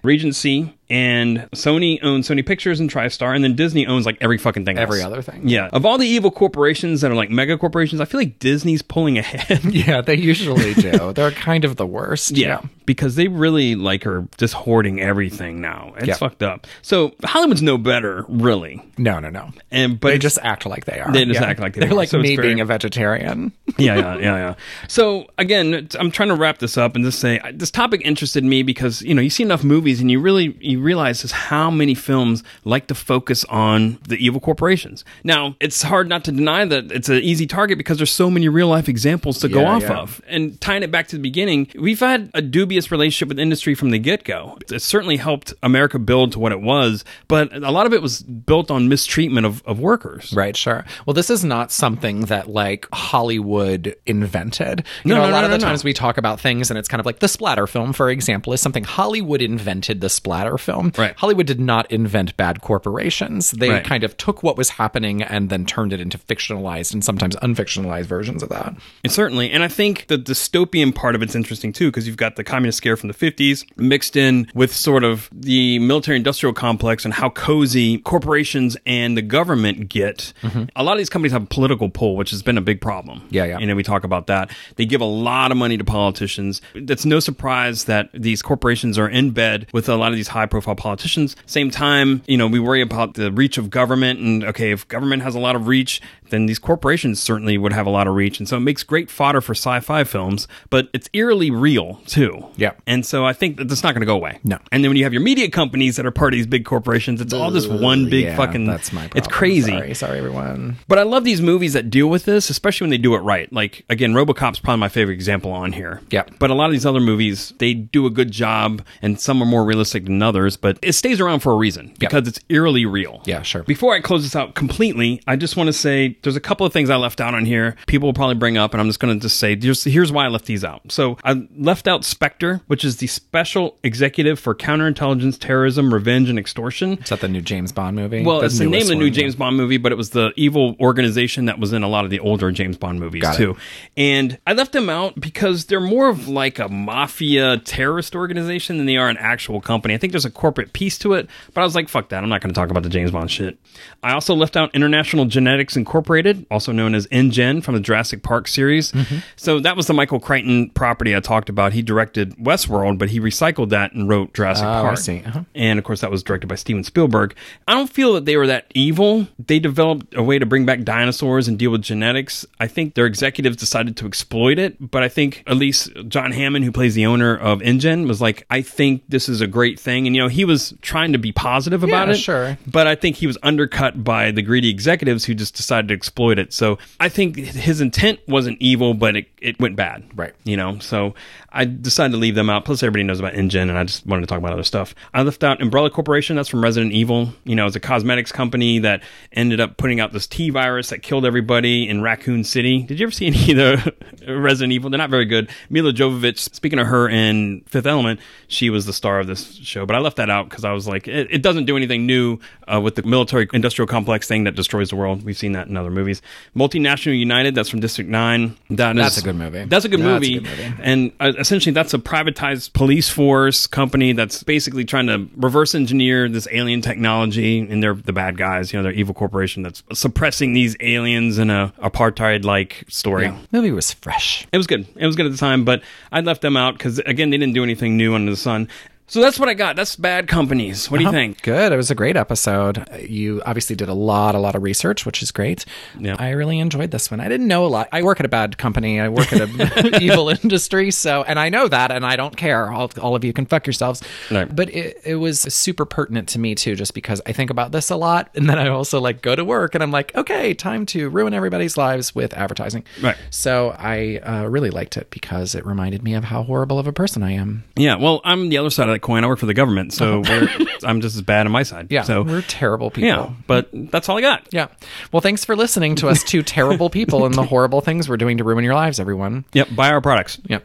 Regency and Sony owns Sony Pictures and TriStar, and then Disney owns like every fucking thing. Every else. other thing. Yeah. Of all the evil corporations that are like mega corporations, I feel like Disney's pulling ahead. [LAUGHS] Yeah, they usually do. They're kind of the worst. Yeah, because they really like are just hoarding everything now. It's Yeah. fucked up. So Hollywood's no better, really. No, no, no. And but they just act like they are. They just Yeah. act like they They're are. like So me very- being a vegetarian. [LAUGHS] yeah, yeah, yeah, yeah. So again, I'm trying to wrap this up and just say this topic interested me because you know you see enough movies and you really you realize just how many films like to focus on the evil corporations. Now it's hard not to deny that it's an easy target because there's so many real life examples to go off yeah. of. And tying it back to the beginning, we've had a dubious relationship with industry from the get go. It certainly helped America build to what it was, but a lot of it was built on mistreatment of, of workers. Right, sure. Well, this is not something that like Hollywood invented. You No, know, no, a lot no, of the times we talk about things and it's kind of like the splatter film, for example, is something Hollywood invented the splatter film. Right. Hollywood did not invent bad corporations. They Right. kind of took what was happening and then turned it into fictionalized and sometimes unfictionalized versions of that. And certainly, and I think the dystopian part of it's interesting too, because you've got the communist scare from the 50s mixed in with sort of the military industrial complex and how cozy corporations and the government get. Mm-hmm. A lot of these companies have a political pull, which has been a big problem. Yeah, yeah. You know, we talk about that. They give a lot of money to politicians. It's no surprise that these corporations are in bed with a lot of these high profile politicians. Same time, you know, we worry about the reach of government and okay, if government has a lot of reach, then these corporations certainly would have a lot of reach. And so it makes great fodder for sci-fi films, but it's eerily real too. Yeah. And so I think that that's not going to go away. No. And then when you have your media companies that are part of these big corporations, it's all just one big Yeah, fucking That's my. It's crazy. Sorry, sorry, everyone. But I love these movies that deal with this, especially when they do it right. Like again, RoboCop's probably my favorite example on here. Yeah. But a lot of these other movies, they do a good job, and some are more realistic than others. But it stays around for a reason because it's eerily real. Yeah, sure. Before I close this out completely, I just want to say there's a couple of things I left out on here. People will probably bring up, and I'm just going to just say here's, why I left these out. So I left out Spectre, which is the Special Executive for Counterintelligence, Terrorism, Revenge, and Extortion. Is that the new James Bond movie? Well, it's the name of the new. James Bond movie, but it was the evil organization that was in a lot of the older James Bond movies Got it. too. And I left them out because they're more of like a mafia terrorist organization than they are an actual company. I think there's a corporate piece to it, but I was like, fuck that. I'm not going to talk about the James Bond shit. I also left out International Genetics Incorporated, also known as InGen from the Jurassic Park series. Mm-hmm. So that was the Michael Crichton property I talked about. He directed Westworld, but he recycled that and wrote Jurassic Oh, Park. Uh-huh. And of course, that was directed by Steven Spielberg. I don't feel that they were that evil. They developed a way to bring back dinosaurs and deal with genetics. I think their executives decided to exploit it, but I think at least John Hammond, who plays the owner of InGen, was like, I think this is a great thing. And, you know, he was trying to be positive about Yeah, it. sure. But I think he was undercut by the greedy executives who just decided to exploit it. So I think his intent wasn't evil, but it, it went bad. Right. You know, so I decided to leave them out. Plus, everybody knows about InGen, and I just wanted to talk about other stuff. I left out Umbrella Corporation. That's from Resident Evil. You know, it's a cosmetics company that ended up putting out this T virus that killed everybody in Raccoon City. Did you ever see [LAUGHS] any of the Resident Evil? They're not very good. Milla Jovovich, speaking of her in Fifth Element, she was the star of this show. But I left that out because I was like, it, it doesn't do anything new uh, with the military industrial complex thing that destroys the world. We've seen that in other movies. Multinational United, that's from District 9. That That's is- a good movie. That's a good That's a movie. good movie. And uh, essentially, that's a privatized police force company that's basically trying to reverse engineer this alien technology, and they're the bad guys. You know, they're evil corporation that's suppressing these aliens in a apartheid-like story. Yeah. Movie was fresh. It was good. It was good at the time, but I left them out because again, they didn't do anything new under the sun. So that's what I got. That's bad companies. What do you Uh-huh. think? Good. It was a great episode. You obviously did a lot, a lot of research, which is great. Yeah. I really enjoyed this one. I didn't know a lot. I work at a bad company. I work at a [LAUGHS] evil industry. So, and I know that, and I don't care. All, all of you can fuck yourselves. Right. But it, it was super pertinent to me too, just because I think about this a lot, and then I also like go to work, and I'm like, okay, time to ruin everybody's lives with advertising. Right. So I uh, really liked it because it reminded me of how horrible of a person I am. Yeah, well, I'm the other side of that coin. I work for the government, so oh. we're, [LAUGHS] I'm just as bad on my side. Yeah. so we're terrible people. yeah, but that's all I got. Yeah. Well, thanks for listening to us two [LAUGHS] terrible people and the horrible things we're doing to ruin your lives, everyone. Yep, buy our products. Yep.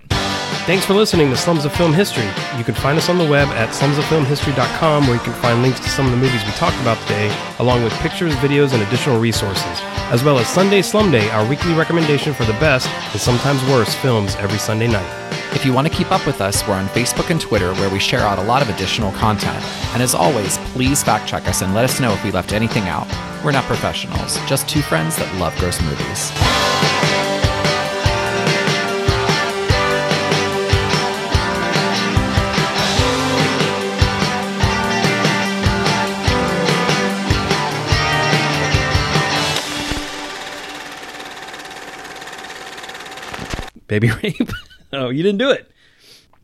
Thanks for listening to Slums of Film History. You can find us on the web at slumsoffilmhistory.com where you can find links to some of the movies we talked about today, along with pictures, videos, and additional resources, as well as Sunday Slum Day, our weekly recommendation for the best and sometimes worst films every Sunday night. If you want to keep up with us, we're on Facebook and Twitter where we share out a lot of additional content. And as always, please fact check us and let us know if we left anything out. We're not professionals, just two friends that love gross movies. Baby [LAUGHS] rape. [LAUGHS] oh, you didn't do it.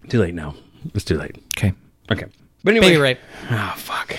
Too late now. It's too late. Okay. Okay. But anyway, Baby rape. Oh fuck.